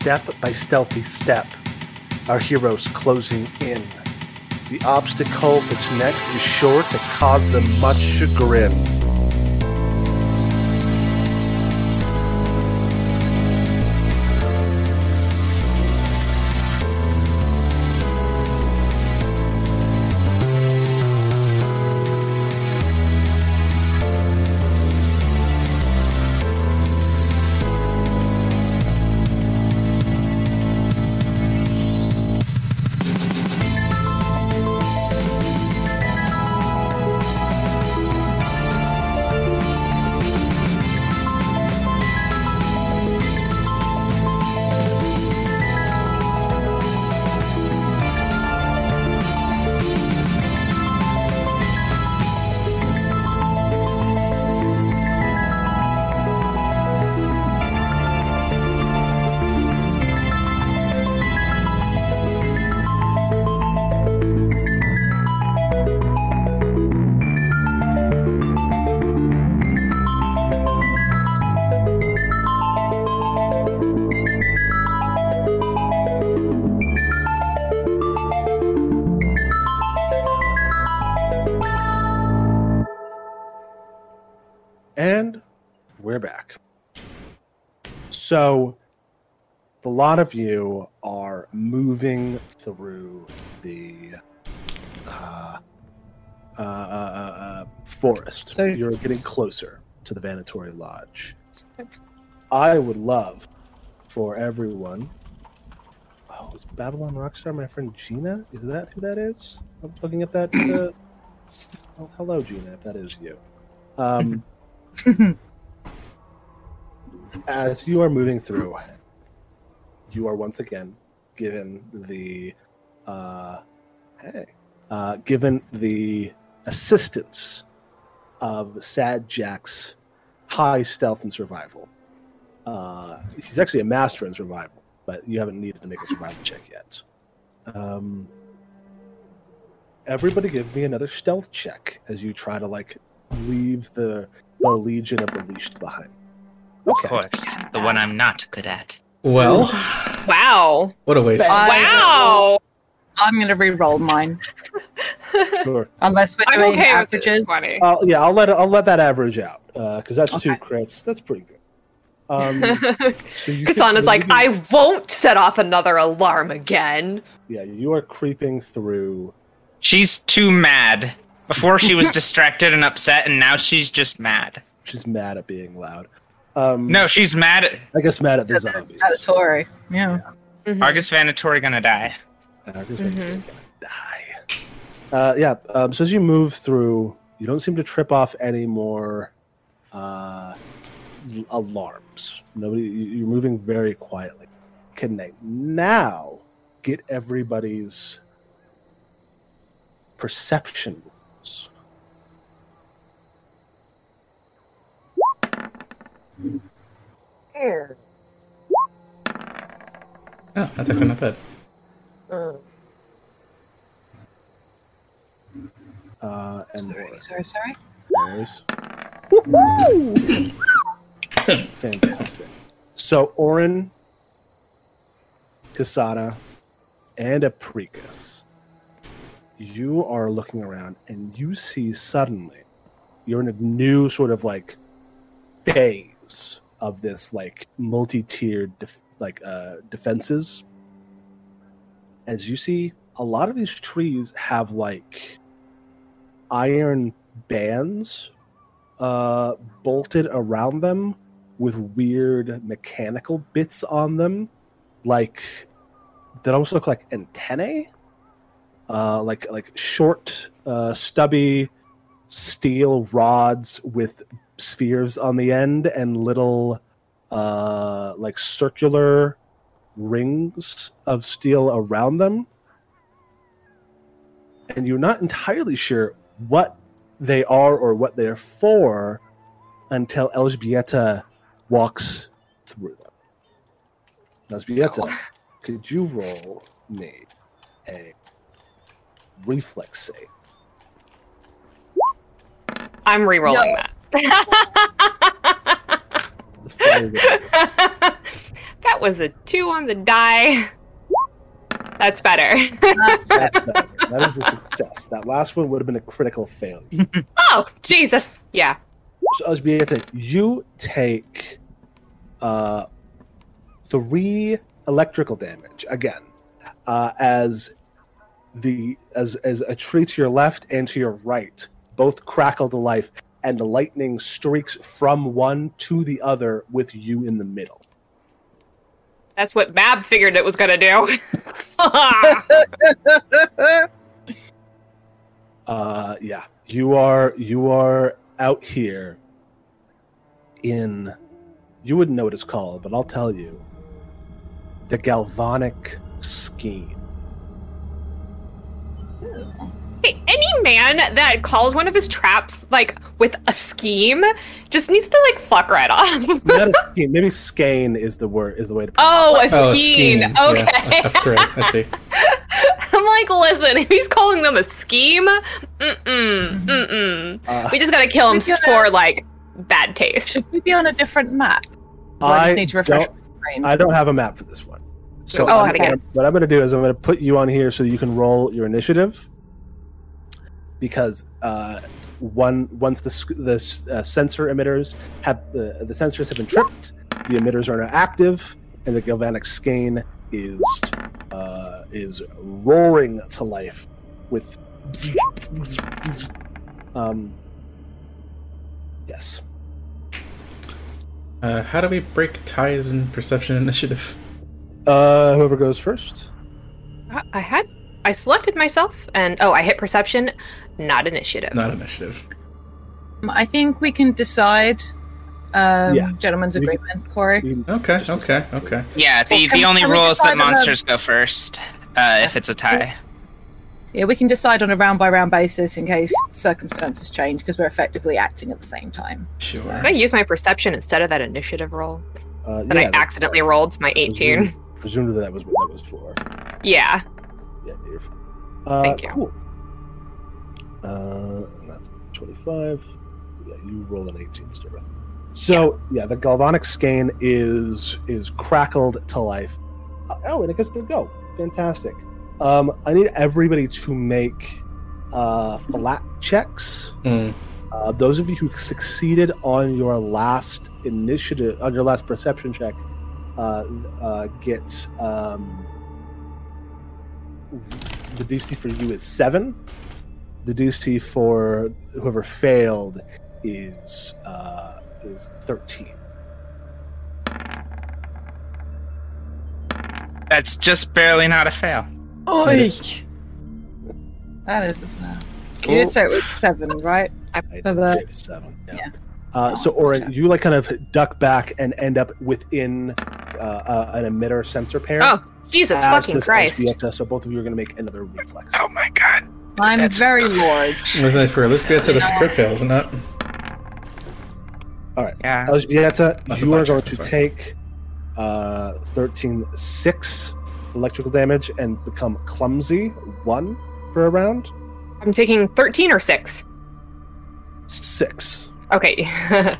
step by stealthy step, our heroes closing in. The obstacle that's next is sure to cause them much chagrin. So, a lot of you are moving through the uh, uh, uh, uh, forest. So- you're getting closer to the Vanatory Lodge. I would love for everyone. Oh, is Babylon Rockstar my friend Gina? Is that who that is? I'm looking at that. Uh, oh, hello, Gina, if that is you. Um, as you are moving through, you are once again given the uh, hey, uh, given the assistance of Sad Jack's high stealth and survival. Uh, he's actually a master in survival, but you haven't needed to make a survival check yet. Um, everybody, give me another stealth check as you try to like leave the the legion of the leashed behind. Of course, the one I'm not good at. Well, Wow. what a waste. I- Wow. I'm gonna re-roll mine, Sure. unless we're I'm doing okay averages. Uh, yeah, I'll let I'll let that average out because that's two crits. That's pretty good. Um, so Kasana's like, can- I won't set off another alarm again. Yeah, you are creeping through. She's too mad. Before she was distracted and upset, and now she's just mad. She's mad at being loud. Um, No, she's mad at I guess mad at the That's zombies. Mandatory. Yeah. Mhm. Argus Vanatori gonna die. Argus Mhm. Vanatori gonna die. Uh, yeah. Um, so as you move through, you don't seem to trip off any more uh, alarms. Nobody. you- You're moving very quietly. Can they now get everybody's perception? Oh, that's actually not bad. Uh, and Sorry, sorry, sorry. There's fantastic. So Orin, Casada, and Apricus, you are looking around and you see suddenly you're in a new sort of like phase of this like multi-tiered def- like uh, defenses. As you see, a lot of these trees have like iron bands uh, bolted around them with weird mechanical bits on them, like that almost look like antennae, uh, like like short, uh, stubby steel rods with spheres on the end and little uh, like circular rings of steel around them. And you're not entirely sure what they are or what they're for until Elżbieta walks through them. Elżbieta, could you roll me a reflex save? I'm re-rolling Yo. that. That's probably good. Got That was a two on the die. That's better. That's better. that is a success. That last one would have been a critical failure. oh, Jesus. Yeah. So you take uh, three electrical damage again, uh, as the as as a tree to your left and to your right both crackle to life, and the lightning streaks from one to the other with you in the middle. That's what Mab figured it was going to do. Uh, yeah, you are you are out here in you wouldn't know what it's called, but I'll tell you. The galvanic scheme. Hey, any man that calls one of his traps like with a scheme just needs to like fuck right off. Not a scheme. Maybe skein is the word is the way to. oh, a Oh, a scheme. scheme. Okay. Yeah, that's correct. I see. I'm like, listen, if he's calling them a scheme, mm-mm, mm-mm. Uh, We just gotta kill him We gotta- for like bad taste. Should we be on a different map? Do I, I just need to refresh my screen. I don't have a map for this one. So Oh, I'm okay. gonna- what I'm going to do is I'm going to put you on here so you can roll your initiative. Because uh, one once the the uh, sensor emitters have uh, the sensors have been tripped, the emitters are now active, and the galvanic skein is uh, is roaring to life with. Um. Yes. Uh, how do we break ties in perception initiative? Uh, whoever goes first. I- I had I selected myself and oh, I hit perception, not initiative. Not initiative. Um, I think we can decide. Um, Yeah. Gentleman's We can- agreement, Corey. You- Okay, okay, decide. okay. Yeah, the, Well, can- the only rule is that on a- monsters go first uh, if it's a tie. Yeah, we can decide on a round by round basis in case circumstances change because we're effectively acting at the same time. Sure. Did I use my perception instead of that initiative roll Uh, that yeah, I that- accidentally rolled my 18? Presumably that was what that was for. Yeah. Yeah, you're fine. Uh, Thank you. Cool. Uh, that's 25. Yeah, you roll an 18 to start with. So yeah. the galvanic skein is is crackled to life. Oh, and it gets to go. Fantastic. Um, I need everybody to make uh, flat checks. Hmm. Uh, those of you who succeeded on your last initiative, on your last perception check, uh, uh, get um, the DC for you is seven. The DC for whoever failed is uh, is thirteen. That's just barely not a fail. Oi! That is a fail. You did say it was seven, right? I For the- did say seven. Yeah. Yeah. Uh, so, Oh, Oren, gotcha. you like kind of duck back and end up within uh, uh, an emitter sensor pair. Oh, Jesus fucking Christ. Elzbieta, so both of you are going to make another reflex. Oh my god. I'm That's- very large. Wasn't it for Elizabeth? So that's a crit fail, isn't it? Yeah. Elzbieta, That's you are going to that's take uh, 13 6 electrical damage and become clumsy 1 for a round. I'm taking 13 or 6. 6. Okay.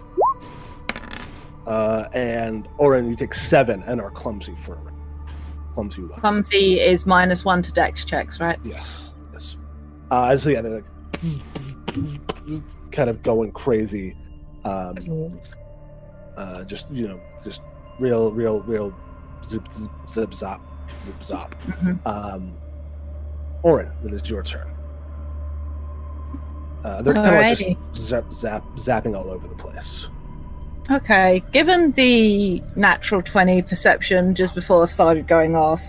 Uh, and Oren, you take 7 and are clumsy for a round. Clumsy 1. Clumsy is minus one to dex checks, right? Yes. Uh, so yeah, they're like kind of going crazy. Um, uh, just you know, just real, real, real zip, zip, zip, zop, zip, zop. Mhm. Um, Oren, it is your turn. Uh, they're kind of like just zap, zap, zapping all over the place. Okay, given the natural 20 perception just before it started going off,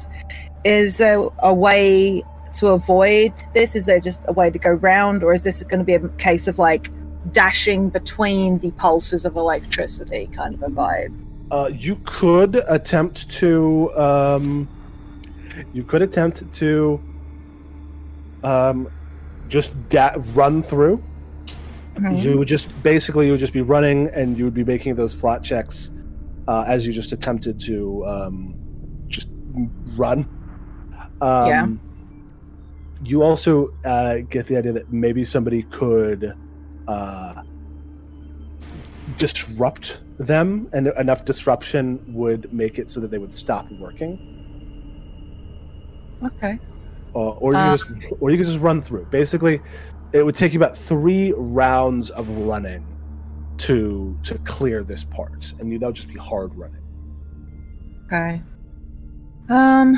is there a way to avoid this? Is there just a way to go round, or is this going to be a case of like dashing between the pulses of electricity kind of a vibe? Uh, you could attempt to, um, you could attempt to, um, just da- run through. Mhm. You would just basically you would just be running, and you would be making those flat checks uh, as you just attempted to um, just run. Um, Yeah. You also uh, get the idea that maybe somebody could uh, disrupt them, and enough disruption would make it so that they would stop working. Okay. uh, or you Uh. could just or you could just run through. Basically, it would take you about three rounds of running to to clear this part, and that would just be hard running. Okay. Um.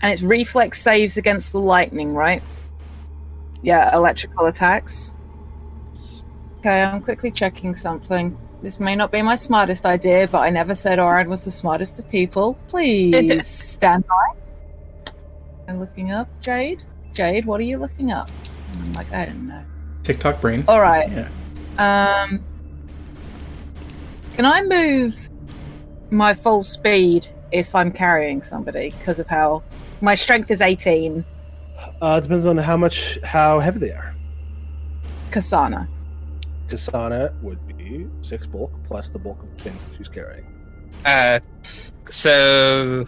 And it's reflex saves against the lightning, right? Yeah, electrical attacks. Okay, I'm quickly checking something. This may not be my smartest idea, but I never said Oran was the smartest of people. Please stand by. I'm looking up, Jade. Jade, what are you looking up? I'm like, I don't know. TikTok brain. All right. Yeah. Um, can I move my full speed if I'm carrying somebody because of how my strength is 18? Uh, it depends on how much how heavy they are. Kasana. Kasana would be six bulk plus the bulk of things that she's carrying. Uh, so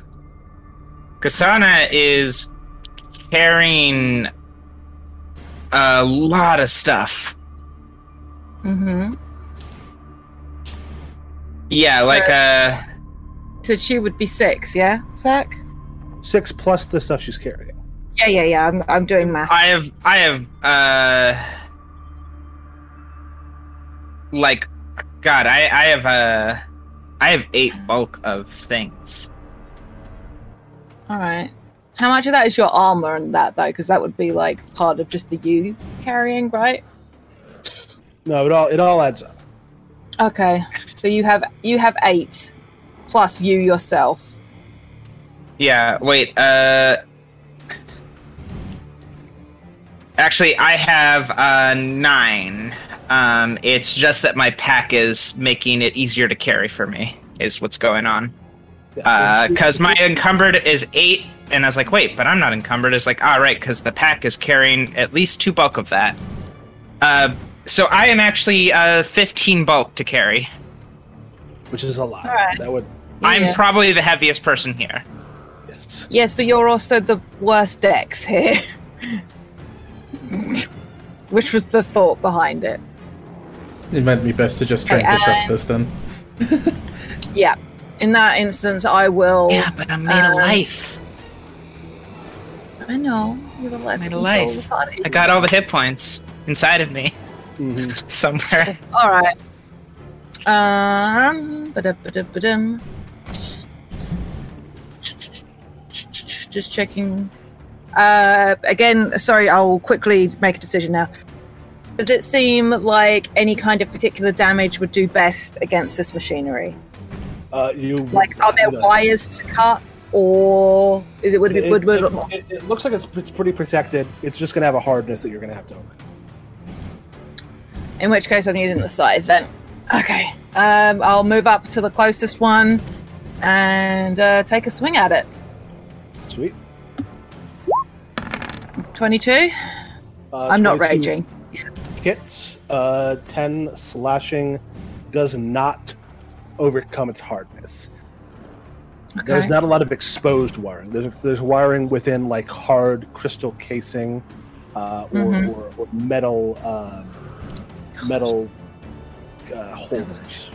Kasana is carrying a lot of stuff. Mm-hmm. Yeah, So- like uh, So she would be six, yeah, Zach? Six plus the stuff she's carrying. Yeah, yeah, yeah. I'm, I'm doing math. I have, I have, uh, like, God, I, I have, uh, I have eight bulk of things. All right. How much of that is your armor and that though? Because that would be like part of just the you carrying, right? No, it all it all adds up. Okay. So you have you have eight plus you yourself. Yeah, wait, uh, actually, I have, uh, nine. Um, it's just that my pack is making it easier to carry for me, is what's going on. Uh because Uh, my encumbered is eight, and I was like, wait, but I'm not encumbered. It's like, all right, because the pack is carrying at least two bulk of that. Uh, so I am actually uh 15 bulk to carry. which is a lot. Alright. That would I'm probably the heaviest person here. yes. Yes, but you're also the worst dex here. Which was the thought behind it. It might be best to just try Okay, and disrupt um, this then. Yeah. In that instance, I will. Yeah, but I'm made Um, of life. I know. You're the life Made and of life. of. I got all the hit points inside of me Mhm. somewhere. All right. Um. ba-da-ba-da-ba-dum. Just checking. Uh, again, sorry, I'll quickly make a decision now. Does it seem like any kind of particular damage would do best against this machinery? Uh, you Like, are there wires to cut, or is it would it, It, would, would, it- it- it looks like it's, it's pretty protected. It's just going to have a hardness that you're going to have to open. In which case, I'm using the size then. Okay. Um, I'll move up to the closest one and uh, take a swing at it. 22. Uh, I'm not raging. Hits. Uh, 10 slashing does not overcome its hardness. There's not a lot of exposed wiring. There's there's wiring within like hard crystal casing, uh, or, Mhm. or, or metal um, metal uh, holders.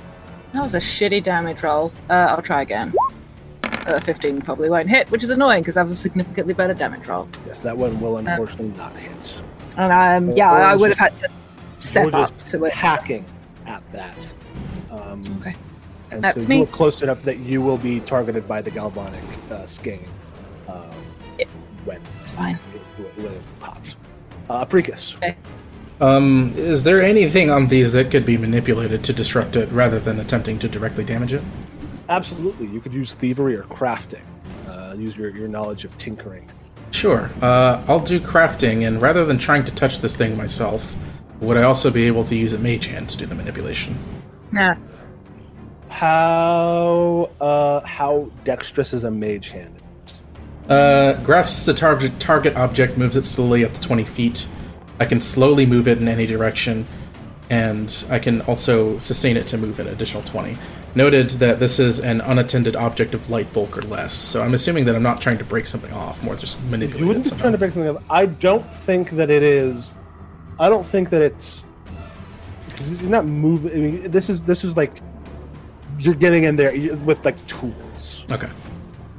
That was a shitty damage roll. Uh, I'll try again. Uh, 15 probably won't hit, which is annoying because that was a significantly better damage roll. Yes, that one will unfortunately not hit. And um, Or- yeah, or I would have had to step up to it. hacking at that. Um, Okay. and That's so me. you're close enough that you will be targeted by the galvanic uh, skein um, Yep. when, It's fine. it, when it pops. Uh, Precus. Um, is there anything on these that could be manipulated to disrupt it rather than attempting to directly damage it? Absolutely. You could use thievery or crafting. Uh, use your, your knowledge of tinkering. Sure. Uh, I'll do crafting, and rather than trying to touch this thing myself, would I also be able to use a mage hand to do the manipulation? Nah. How uh, how dexterous is a mage hand? Uh, grasps the target target object, moves it slowly up to 20 feet. I can slowly move it in any direction, and I can also sustain it to move an additional 20. Noted that this is an unattended object of light bulk or less, so I'm assuming that I'm not trying to break something off, more just manipulate You wouldn't be trying to break something up. I don't think that it is I don't think that it's because you're not moving. I mean, this is this is like you're getting in there with like tools. Okay.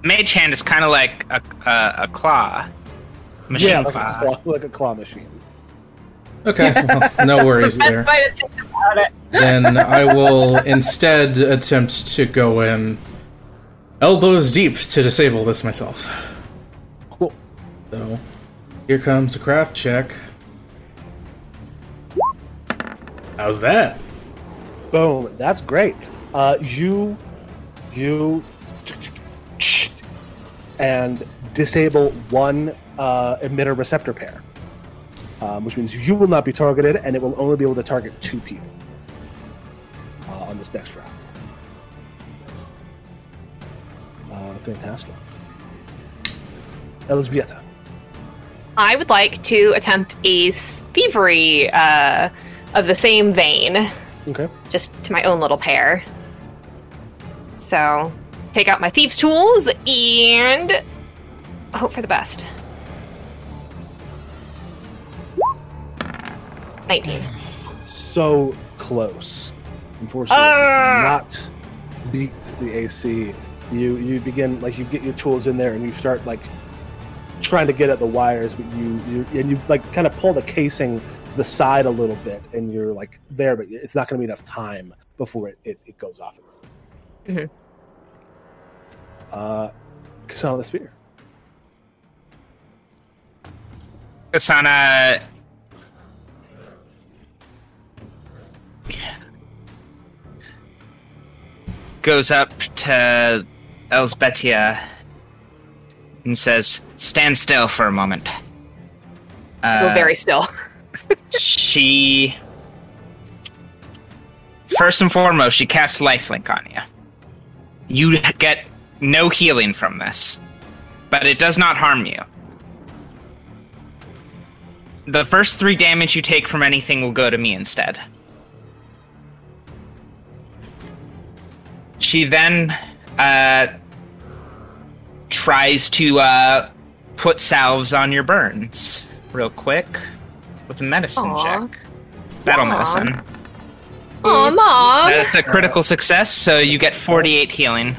Mage hand is kind of like a, a, a claw. Machine yeah, like a, claw, like a claw machine. Okay. well, no worries Best there. way to think about it. then I will instead attempt to go in elbows deep to disable this myself. Cool. So here comes a craft check. How's that? Boom. That's great. Uh, you, you, and disable one uh, emitter receptor pair, um, which means you will not be targeted, and it will only be able to target two people uh, on this next round. Uh, fantastic. Elizabeth. I would like to attempt a thievery uh, of the same vein, Okay. just to my own little pair. So, take out my thieves' tools and hope for the best. 19. so close. Unfortunately, Ah! not beat the AC. You you begin like you get your tools in there and you start like trying to get at the wires, but you you and you like kind of pull the casing to the side a little bit, and you're like there, but it's not going to be enough time before it, it, it goes off. Mhm. Uh, Kasana the spear. Kasana goes up to Elzbieta and says, "Stand still for a moment." We're Uh, very still. she first and foremost she casts lifelink on you you get no healing from this but it does not harm you the first three damage you take from anything will go to me instead she then uh, tries to uh, put salves on your burns real quick with a medicine Aw. check battle Aw. medicine Aw, mom. that's a critical success so you get 48 healing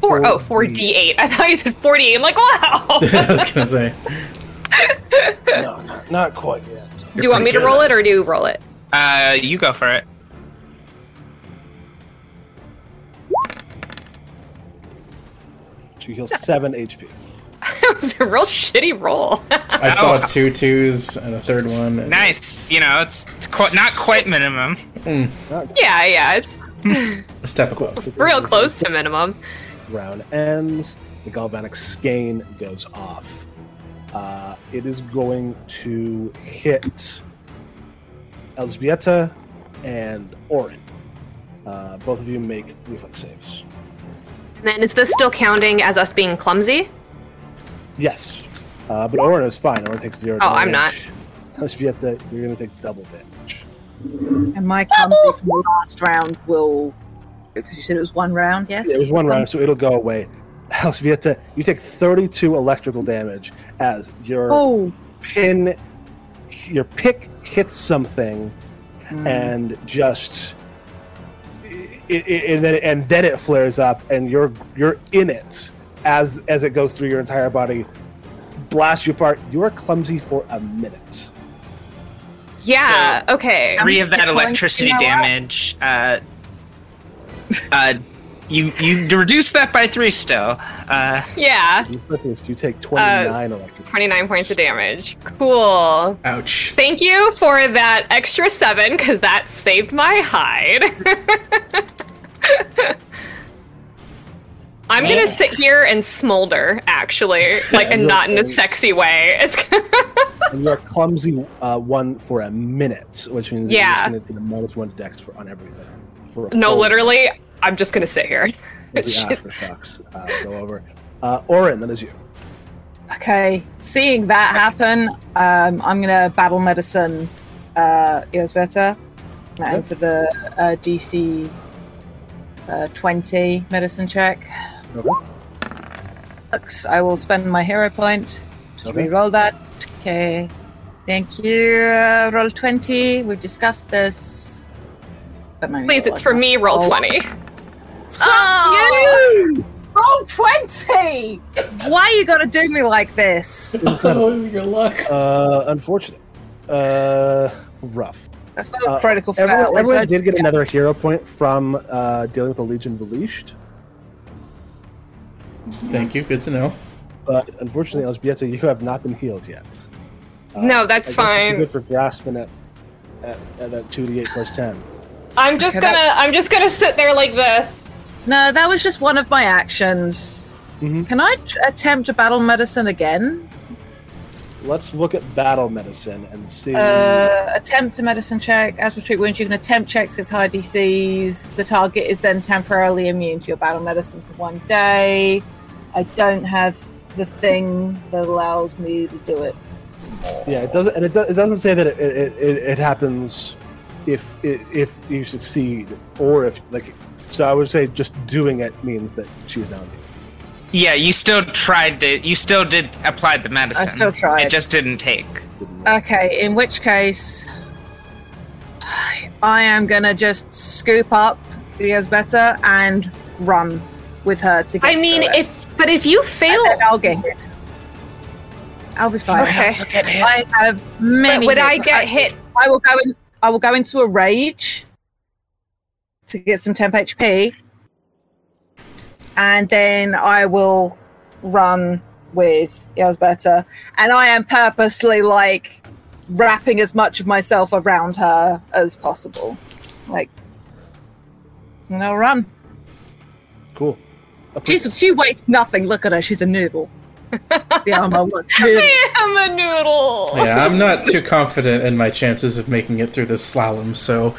Four, oh, 4D. 4d8. I thought you said 48. I'm like, wow. I was gonna say. No, not, not quite yet. do you want me to roll it or do you roll it? uh, you go for it She heals seven HP. That was a real shitty roll. I saw two twos and a third one. and- nice you know it's qu- not quite minimum yeah, yeah, it's A step above. real close to minimum. round ends, the galvanic skein goes off. Uh, it is going to hit Elzbieta and Orin. Uh, both of you make reflex saves. And then is this still counting as us being clumsy? Yes, uh, but Orin is fine. Orin takes zero. Oh, I'm not. Elzbieta, you have to, you're going to take double damage. And my clumsy from the last round will. Because you said it was one round, yes? It was one round, so it'll go away. Elzbieta, you take 32 electrical damage as your Oh! pin, your pick hits something Mm. and just it, it, and then and then it flares up and you're you're in it as as it goes through your entire body blast you apart you are clumsy for a minute Yeah, okay. three of that electricity you damage uh, uh, you you reduce that by three still uh, Yeah, you, you take 29 electric 29 points of damage. Cool. Ouch. Thank you for that extra seven, because that saved my hide. I'm gonna sit here and smolder, actually, like, and not in a sexy way. It's and you're clumsy uh, one for a minute which means Yeah. you're just going to get a minus one dex for on everything for a no, full- literally, I'm just gonna sit here. as the Shit. aftershocks uh, go over uh, Orin that is you Okay, seeing that happen, um, I'm gonna battle medicine uh, Elzbieta. Now Okay. for the uh, DC uh, 20 medicine check. Okay. Looks, I will spend my hero point to Okay. reroll that. Okay, Thank you. Uh, roll 20. We've discussed this. But Please, not it's for like me. that. Roll Oh, twenty. Fuck Oh. you! Roll 20! Why you gotta do me like this? Oh, your luck. Uh, unfortunate. Uh, rough. That's not a Uh, critical fail. Everyone, Let's everyone not- did get another hero point from uh, dealing with the Legion of the Leashed, Thank you. Good to know. but unfortunately, Elzbieta, you have not been healed yet. Uh, No, that's I guess it'd be fine. Good for grasping at at, at that two d eight plus ten. I'm just Okay, gonna. that- I'm just gonna sit there like this. No, that was just one of my actions. Mhm. Can I t- attempt a battle medicine again? Let's look at battle medicine and see. Uh, attempt a medicine check. As with treat wounds, you can attempt checks against high DCs. The target is then temporarily immune to your battle medicine for one day. I don't have the thing that allows me to do it. yeah, it doesn't, and it, do, it doesn't say that it, it, it, it happens if if you succeed or if like. So I would say just doing it means that she's down. Yeah, you still tried to. You still did apply the medicine. I still tried. It just didn't take. Okay, in which case, I am gonna just scoop up the Esbeta and run with her to get I mean, it. if but if you fail, And then I'll get hit. I'll be fine. Okay. I have many. but would hit- I get hit? I will go in. I will go into a rage to get some temp HP, and then I will run with Yasbeta. And I am purposely like wrapping as much of myself around her as possible, like. And I'll run. Cool. She's, she weighs nothing. Look at her. She's a noodle. the armor look noodle. I am a noodle. Yeah, I'm not too confident in my chances of making it through this slalom, so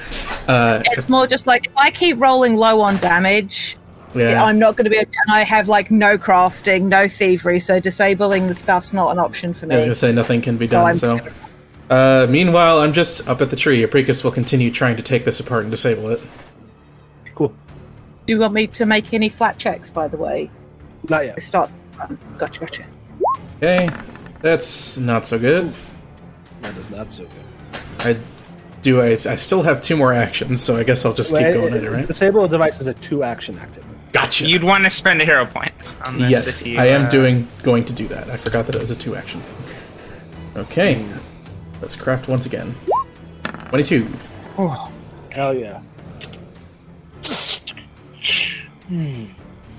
uh, It's more just like if I keep rolling low on damage, yeah. I'm not going to be. And I have like no crafting, no thievery, so disabling the stuff's not an option for I was me. gonna say nothing can be So done. I'm So, gonna- uh, meanwhile, I'm just up at the tree. Apricus will continue trying to take this apart and disable it. Cool. Do you want me to make any flat checks? By the way, Not yet. I start. to run. Gotcha, gotcha. Okay, that's not so good. That is not so good. I do. I, I still have two more actions, so I guess I'll just keep going it- at it, right? Disable a device is a two action activity. Gotcha. You'd want to spend a hero point on this. yes, you, I am uh, doing going to do that. I forgot that it was a two action. Okay, let's craft once again. Twenty-two. Oh, Hell yeah.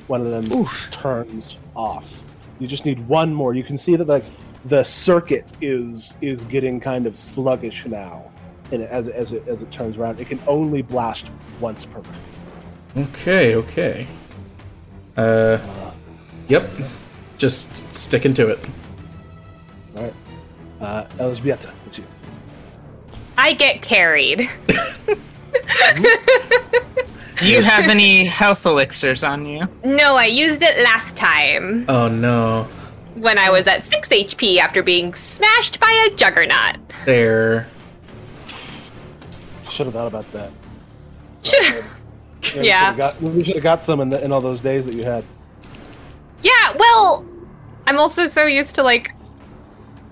One of them turns off. You just need one more. You can see that like the circuit is is getting kind of sluggish now, and as it, as it as it turns around, it can only blast once per round. Okay, okay. Uh, yep. Just sticking to it. All right, uh, Elzbieta, it's you. I get carried. Do you have any health elixirs on you? No, I used it last time Oh no. when I was at 6 HP after being smashed by a juggernaut. There. Should have thought about that. Should- Yeah, Yeah. We should have got, we should have got some in, the, in all those days that you had. yeah, well, I'm also so used to like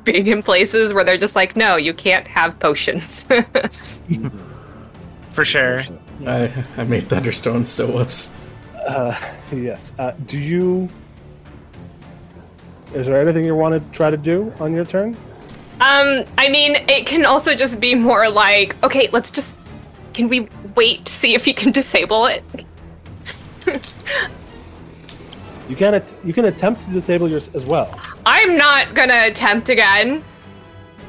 being in places where they're just like, no, you can't have potions. For sure. I I made thunderstones, so whoops. Uh, yes. Uh, do you? Is there anything you want to try to do on your turn? Um, I mean, it can also just be more like, okay, let's just. Can we wait to see if he can disable it? You can at- you can attempt to disable yours as well. I'm not gonna attempt again.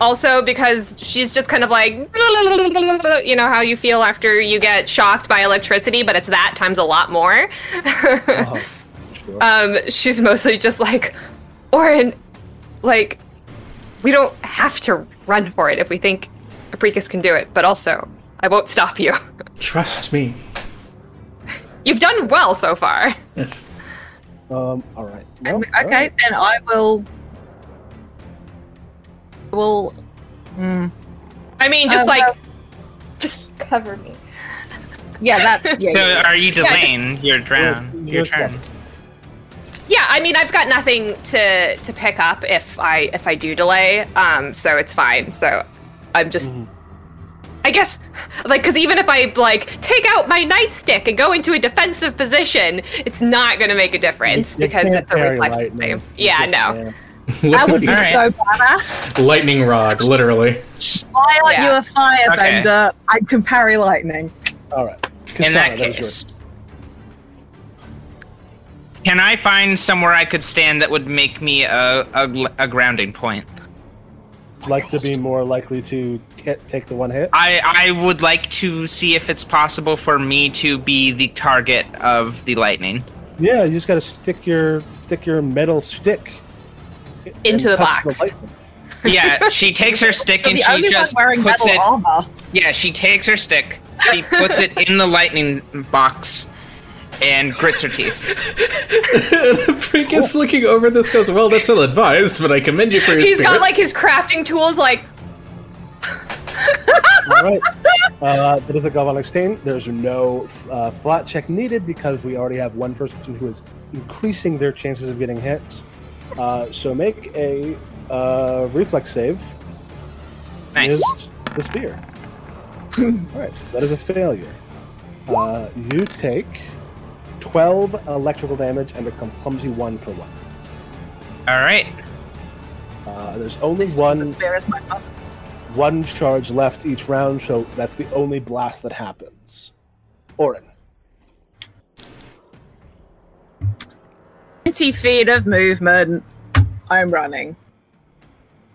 Also, because she's just kind of like, you know, how you feel after you get shocked by electricity, but it's that times a lot more. Uh-huh. Sure. um, she's mostly just like, Orin, like, we don't have to run for it if we think Apricus can do it, but also, I won't stop you. Trust me. You've done well so far. Yes. Um. All right. Well, okay, right. then I will. Will. Hmm. I mean, just Uh, like, well- just cover me. Yeah, that. Yeah, So yeah, yeah. are you just- delaying your drown? You're- your you're turn. Yeah, I mean, I've got nothing to to pick up if I if I do delay, um, so it's fine. So I'm just, Mhm. I guess, like, because even if I like take out my nightstick and go into a defensive position, it's not going to make a difference You because it's a parry reflex lightning. save. Yeah, no. That would be Alright. so badass. Lightning rod, literally. Why aren't Yeah. you a firebender? I can parry lightning. All right. In that Kasana, is case, can I find somewhere I could stand that would make me a, a, a grounding point? like to be more likely to hit, take the one hit. I, I would like to see if it's possible for me to be the target of the lightning. Yeah, you just got to stick your stick your metal stick Into the box. lightning. Yeah, she takes her stick You're and she just wearing puts metal it. armor. Yeah, she takes her stick, she puts it in the lightning box, and grits her teeth. Freak is looking over this goes, well, that's ill advised, but I commend you for your He's spirit. got like his crafting tools, like All right. Uh, that is a galvanic stain. There's no uh, flat check needed because we already have one person who is increasing their chances of getting hit. Uh, so make a uh, reflex save. Nice. Is the spear. All right, that is a failure. Uh, you take 12 electrical damage and become clumsy one for one. All right. Uh, there's only This one the one charge left each round, so that's the only blast that happens. Orin. 20 feet of movement. I'm running.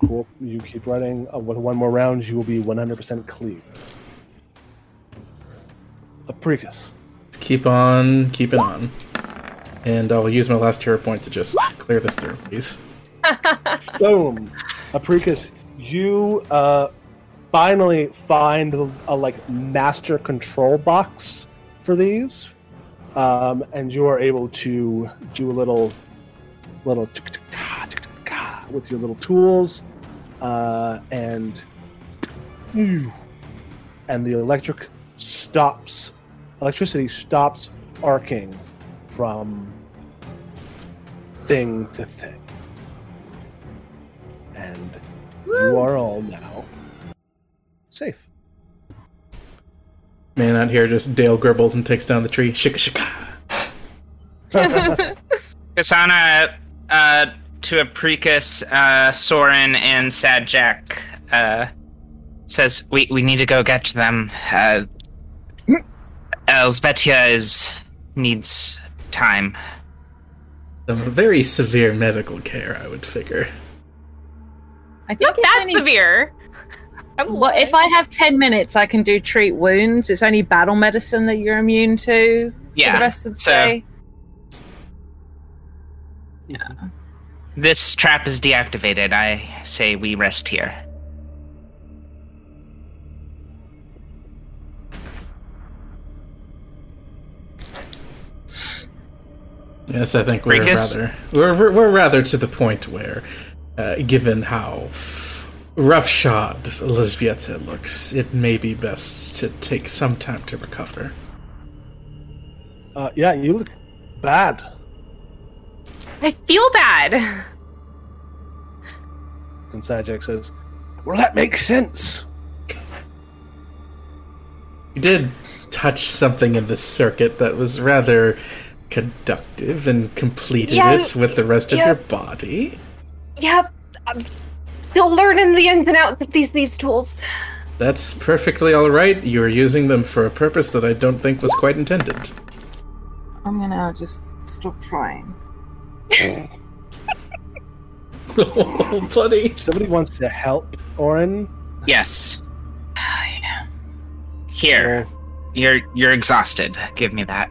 Cool. You keep running. Uh, with one more round, you will be 100% clean. Apricus. Keep on keeping on. And I'll use my last hero point to just clear this through, please. Boom. Apricus, you uh, finally find a, a like master control box for these, um, and you are able to do a little, little with your little tools, uh, and and the electric stops, electricity stops arcing from thing to thing. And you are all now safe. Man out here just Dale gribbles and takes down the tree. Shika shika. Kasana uh, to Apricus, uh, Soren, and Sad Jack uh, says, we, we need to go get them. Uh, Elzbieta is needs time. Some very severe medical care, I would figure. I think not that only- severe. I'm Well, if I have 10 minutes, I can do treat wounds. It's only battle medicine that you're immune to for Yeah. the rest of the so- day. Yeah. This trap is deactivated. I say we rest here. Yes, I think we're Freakus? rather we're, we're we're rather to the point where, uh, given how roughshod Lisvieta looks, it may be best to take some time to recover. Uh, yeah, you look bad. I feel bad. And Sajak says, "Well, that makes sense." You did touch something in the circuit that was rather conductive and completed Yeah, it with the rest of your body. Yep, um, I'm still learning the ins and outs of these thieves' tools. That's perfectly all right. You're using them for a purpose that I don't think was quite intended. I'm gonna just stop trying. oh, buddy. Somebody wants to help Orin, Yes. Here. You're you're exhausted. Give me that.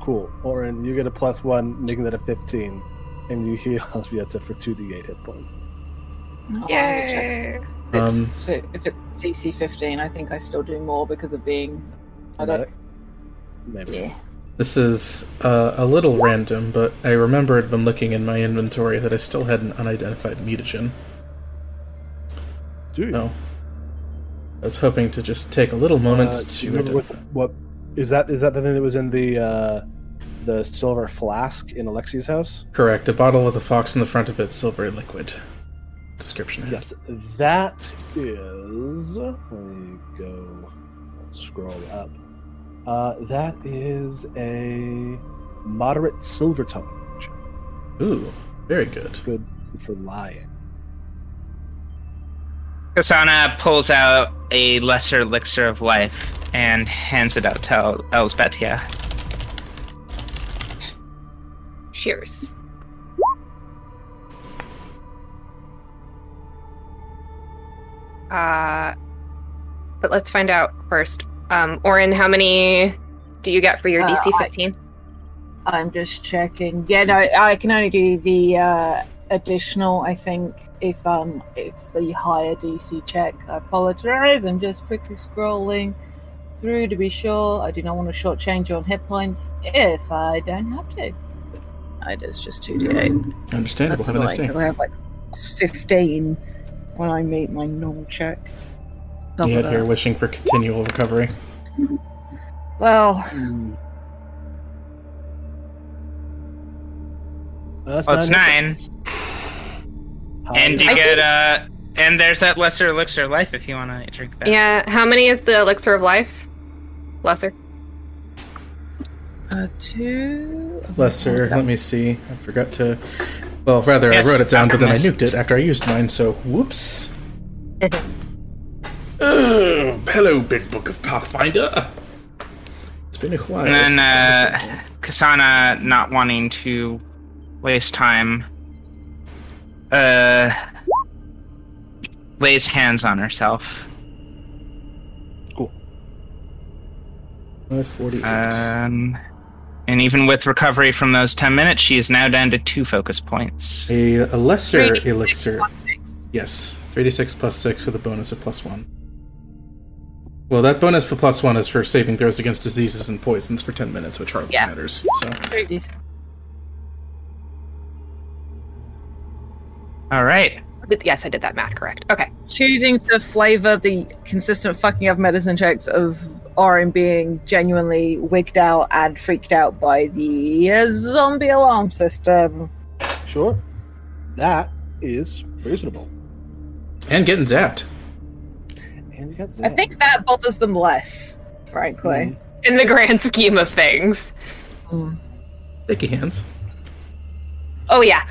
Cool. Orin, you get a plus one, making that a fifteen, and you heal Elzbieta for two d8 hit points. I'll. Yay. If it's, Um, so if it's CC 15, I think I still do more because of being. I don't. Medic? Maybe. Yeah. This is uh, a little random, but I remembered when looking in my inventory that I still had an unidentified mutagen. Do you? No. I was hoping to just take a little moment Uh, to identify. what, what is that? Is that the thing that was in the uh, the silver flask in Alexi's house? Correct. A bottle with a fox in the front of it, silvery liquid. Description. Yes, that is. Let me go scroll up. Uh, that is a moderate silvertongue. Ooh, very good. Good for lying. Kasana pulls out a lesser elixir of life and hands it out to El- Elzbieta. Cheers. Uh, but let's find out first. Um, Orin, how many do you get for your Uh, DC I- 15? I'm just checking. Yeah, no, I can only do the uh, additional. I think if um it's the higher DC check. I apologize. I'm just quickly scrolling through to be sure. I do not want to shortchange you on hit points if I don't have to. It is just two d8. Understandable. That's Have a nice day. I have like plus 15 when I meet my normal check. Top You of had here wishing for continual recovery. Well, Mm. That's Well, it's nine. And you I get think- uh and there's that lesser elixir of life if you want to drink that. Yeah, how many is the elixir of life? Lesser. uh, two. Lesser. Let me see. I forgot to. Well, rather, Yes, I wrote it down, but then I alchemist. nuked it after I used mine. So, whoops. oh, hello, big book of Pathfinder. It's been a while. And then uh looked at one. Kasana not wanting to waste time uh lays hands on herself. 48. Um and even with recovery from those 10 minutes, she is now down to two focus points. a, a lesser elixir. plus six. Yes, 3d6 plus 6 with a bonus of plus 1. Well, that bonus for plus 1 is for saving throws against diseases and poisons for 10 minutes, which hardly Yeah. matters. So, 3d6. All right. Yes, I did that math correct. Okay. choosing to flavor the consistent fucking up medicine checks of Orin being genuinely wigged out and freaked out by the uh, zombie alarm system. Sure. That is reasonable. and getting zapped. And you got I think that bothers them less, frankly. In the grand scheme of things. Shaky hands. Oh yeah.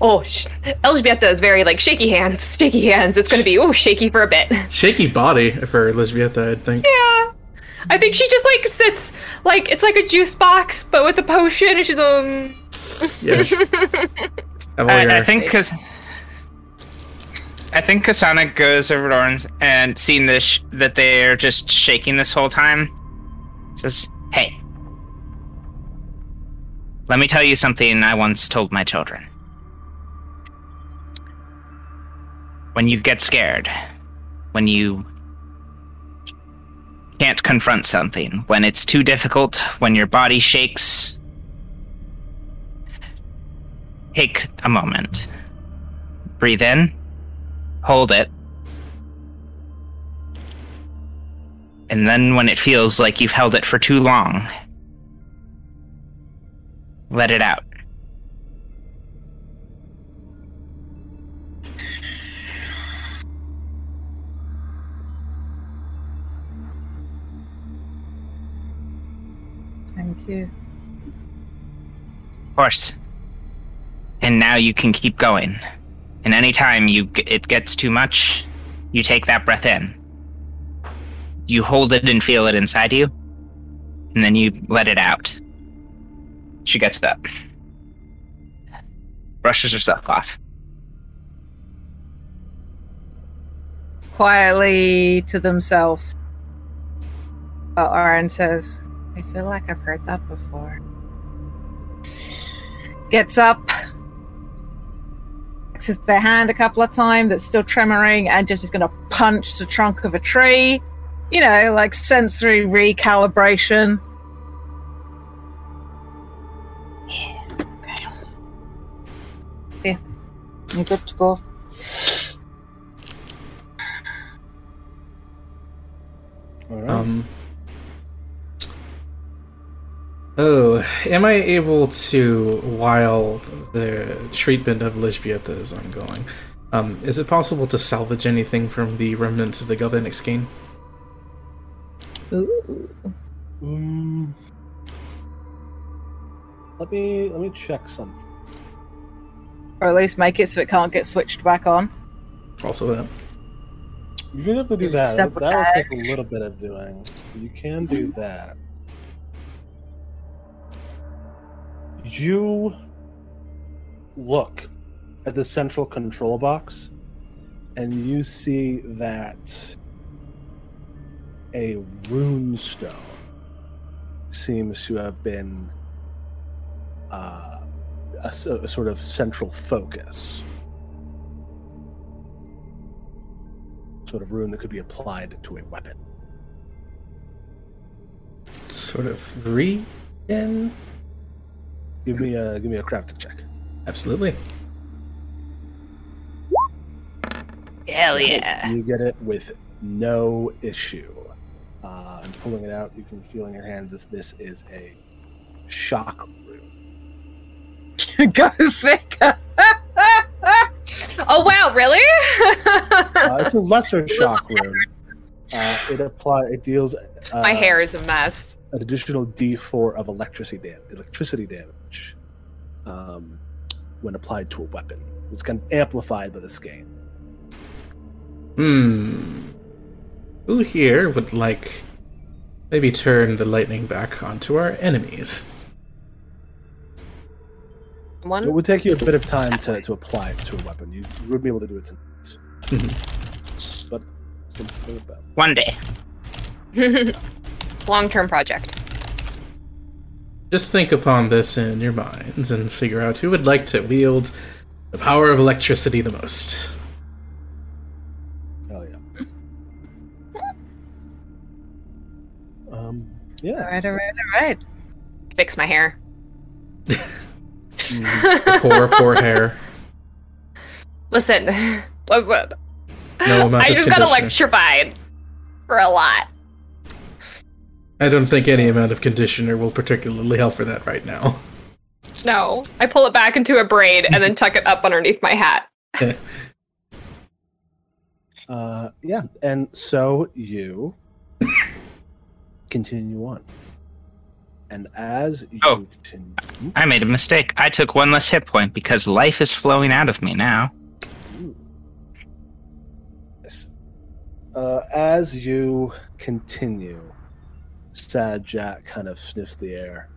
Oh, sh- Elžbieta is very like shaky hands, shaky hands. It's gonna be oh shaky for a bit. Shaky body for Elizabeth, I think. Yeah. I think she just like sits like it's like a juice box, but with a potion, and she's um. Yeah. I, I think cuz I think Kasana goes over to Orange and seeing this sh- that they're just shaking this whole time says, "Hey. Let me tell you something I once told my children. When you get scared, when you can't confront something, when it's too difficult, when your body shakes, take a moment. Breathe in, hold it. And then when it feels like you've held it for too long, let it out. You. Of course. And now you can keep going. And anytime you it gets too much, you take that breath in. You hold it and feel it inside you, and then you let it out. She gets up, brushes herself off. Quietly to themselves, uh, Orin says, I feel like I've heard that before. Gets up, axes their hand a couple of times that's still tremoring, and just is going to punch the trunk of a tree. You know, like sensory recalibration. Yeah, okay. Okay, I'm good to go. All right. Um, Oh, am I able to, while the treatment of Lisbieta is ongoing, um, is it possible to salvage anything from the remnants of the Galvanic skein? Ooh. Mm. Let me let me check something. Or at least make it so it can't get switched back on. Also that. You're gonna have to do that. That separate will take a little bit of doing. You can do that. You look at the central control box, and you see that a rune stone seems to have been uh, a, a sort of central focus. Sort of rune that could be applied to a weapon. Sort of re? Give me a give me a crafting check. Absolutely. Hell yeah! You get it with no issue. Uh, and pulling it out, you can feel in your hand this this is a shock rune. Go figure. Oh wow, really? Uh, it's a lesser shock rune. Uh, it apply it deals uh, My hair is a mess. An additional D4 of electricity dam- electricity damage um, when applied to a weapon. It's kind of amplified by the skein. Hmm. Who here would like maybe turn the lightning back onto our enemies? It One. would take you a bit of time to, to apply it to a weapon. You, you would be able to do it tonight. But still, about. One day. Long-term project. Just think upon this in your minds and figure out who would like to wield the power of electricity the most. Oh yeah. Um. All Yeah. right, all right, all right. Fix my hair. Mhm. The poor, poor hair. Listen, listen. No amount I of just got electrified for a lot. I don't think any amount of conditioner will particularly help for that right now. No, I pull it back into a braid and then tuck it up underneath my hat. Uh. Yeah. And so you continue on. And as you Oh. continue, I made a mistake. I took one less hit point because life is flowing out of me now. Uh, as you continue, Sad Jack kind of sniffs the air.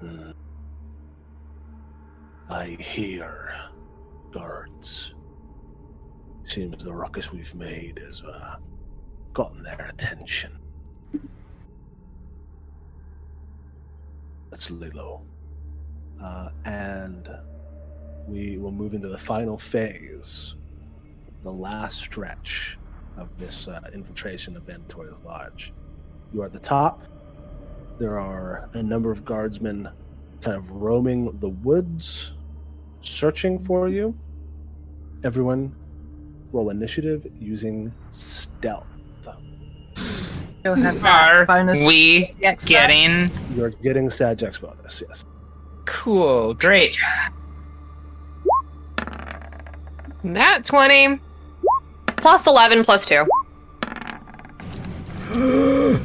Hmm. I hear guards. Seems the ruckus we've made has uh, gotten their attention. That's Lilo. Uh, and we will move into the final phase, the last stretch of this uh, infiltration of Vandatoria's Lodge. You are at the top. There are a number of guardsmen kind of roaming the woods, searching for you. Everyone roll initiative using stealth. Are bonus. we getting You're getting Sadjack's bonus, yes. cool? Great. That 20 plus 11 plus 2.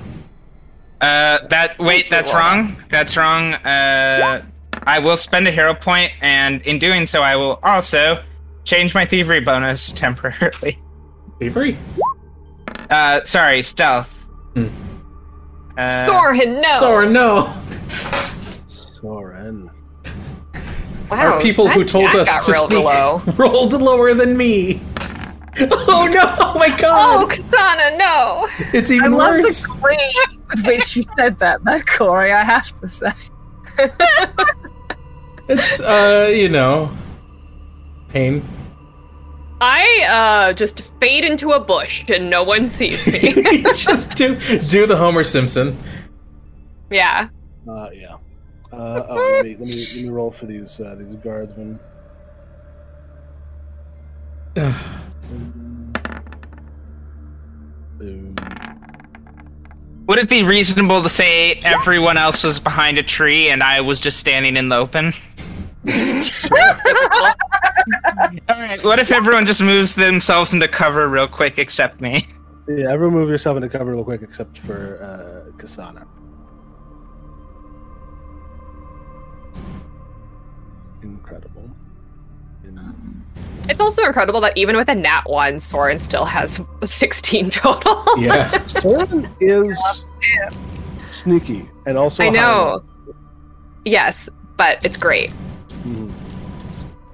Uh, that wait, that's wrong. That's wrong. Uh, I will spend a hero point, and in doing so, I will also change my thievery bonus temporarily. Thievery? Uh, sorry, stealth. Hmm. Uh, Soren, no. Soren, no! Soren. Wow, Are people that who told us got to sneak low. rolled lower than me. Oh no! Oh my god! Oh, god! Kasana, no. it's I even love worse. the glee with which you said that, though, Corey. I have to say. It's uh, you know, pain. I uh just fade into a bush and no one sees me. Just do do the Homer Simpson. yeah. Uh, yeah. Uh, oh, let me let me let me roll for these uh, these guardsmen. Boom. Would it be reasonable to say everyone else was behind a tree and I was just standing in the open? All right. What if everyone just moves themselves into cover real quick, except me? Yeah, everyone move yourself into cover real quick, except for uh, Kasana. It's also incredible that even with a nat one, Soren still has 16 total. Yeah. Soren is sneaky and also I know. level. yes, but it's great. Mhm.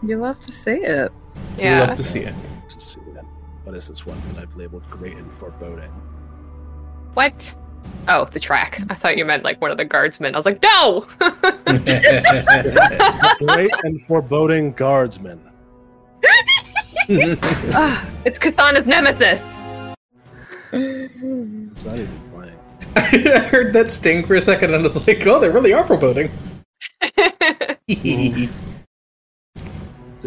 You love to see it. We Yeah. love to see it. To see that. What is this one that I've labeled great and foreboding? What? Oh, the track. I thought you meant like one of the guardsmen. I was like, no! Great and foreboding guardsman. Ah, it's Kasana's nemesis. It's not even playing. I heard that sting for a second and I was like, oh, they really are foreboding. Is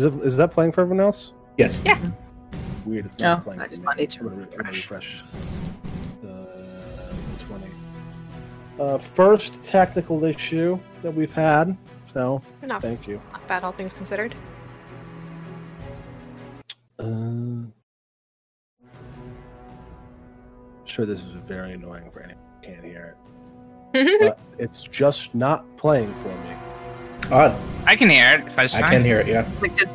it is that playing for everyone else? yes. Yeah. Weird. It's No, not playing. I for just me. might need to I'm gonna, re- I'm gonna refresh. refresh. Uh, Twenty. Uh, first technical issue that we've had. So Enough. thank you. Not bad, all things considered. Uh, sure, this is very annoying for anyone who can't hear it, but it's just not playing for me. Odd. I can hear it if I just I can hear it, yeah. Clicked it.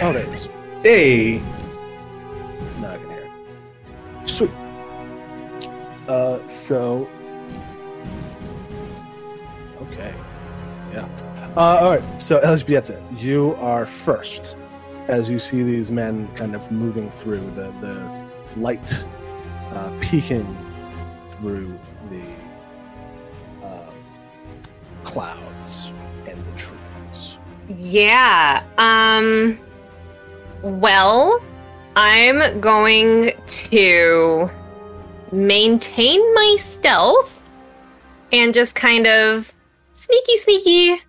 Oh, there it is. Hey! Now I can hear it. Sweet. Uh, so. Okay. Yeah. Uh, all right. So, Elizabeth, you are first as you see these men kind of moving through the, the light uh, peeking through the uh, clouds and the trees. Yeah. Um well, I'm going to maintain my stealth and just kind of sneaky sneaky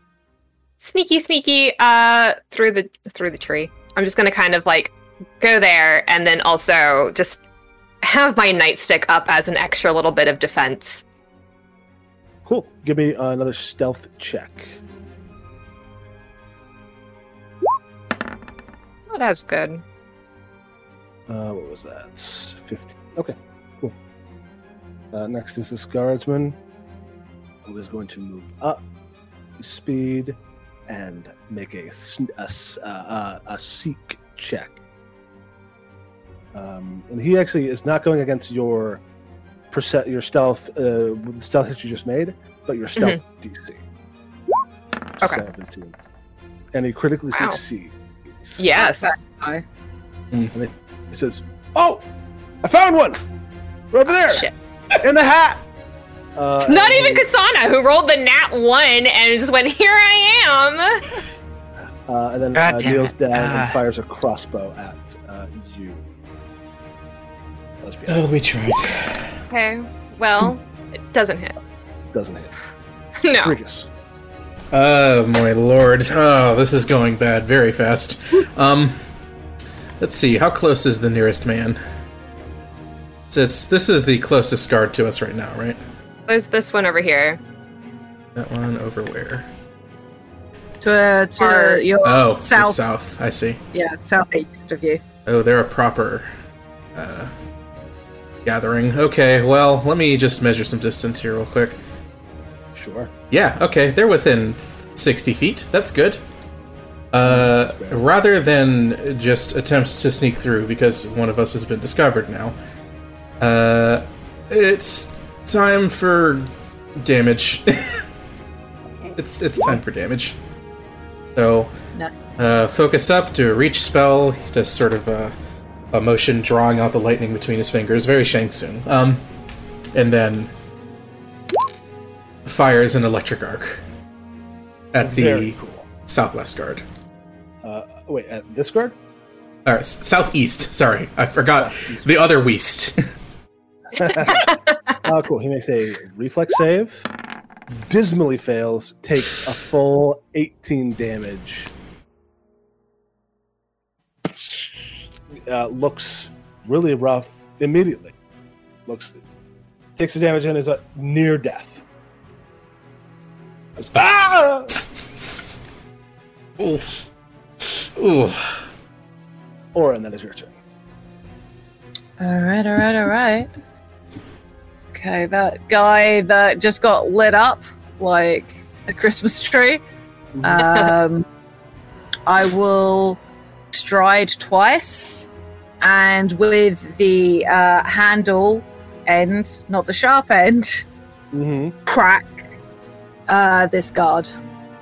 sneaky sneaky uh through the through the tree. I'm just going to kind of like go there and then also just have my nightstick up as an extra little bit of defense. Cool. Give me another stealth check. Oh, that's good. Uh, what was that? 15. Okay, cool. Uh, next is this guardsman who is going to move up speed and make a, sn- a, s- uh, uh, a seek check. Um, and he actually is not going against your percent, your stealth, uh, stealth that you just made, but your stealth DC. Okay. 17. And he critically Wow. succeeds. Yes. Okay. He says, "Oh, I found one. We're over there Shit. in the hat." Uh, It's not even he- Kasana who rolled the nat one and just went, here I am. Uh, and then God uh, kneels it. down Ah. and fires a crossbow at uh, you. Lesbian Oh, we tried. Okay. Well, it doesn't hit. doesn't hit. No. Grigus. Oh my lord. Oh, this is going bad very fast. Um let's see, how close is the nearest man? So it's, this is the closest guard to us right now, right? There's this one over here. That one over where? To, uh, to Or- your Oh, south. south. I see. Yeah, southeast of you. Oh, they're a proper uh, gathering. Okay, well, let me just measure some distance here real quick. Sure. Yeah, okay, they're within 60 feet. That's good. Uh, rather than just attempt to sneak through because one of us has been discovered now, uh, it's time for damage. it's it's time for damage. So, Nice. uh, focused up to a reach spell. He does sort of a, a motion drawing out the lightning between his fingers, very Shang Tsung. Um, and then fires an electric arc at the cool. southwest guard. Uh, wait, at this guard? Or southeast. Sorry, I forgot Southeast. the other west. Oh, cool. He makes a reflex save. Dismally fails. Takes a full 18 damage. Uh, looks really rough. immediately. Looks takes the damage and is uh, near death. Goes, ah! Ooh. Ooh. Orin, that is your turn. All right, all right, all right. Okay, that guy that just got lit up like a Christmas tree. Um, I will stride twice, and with the uh, handle end, not the sharp end, Mm-hmm. crack uh, this guard.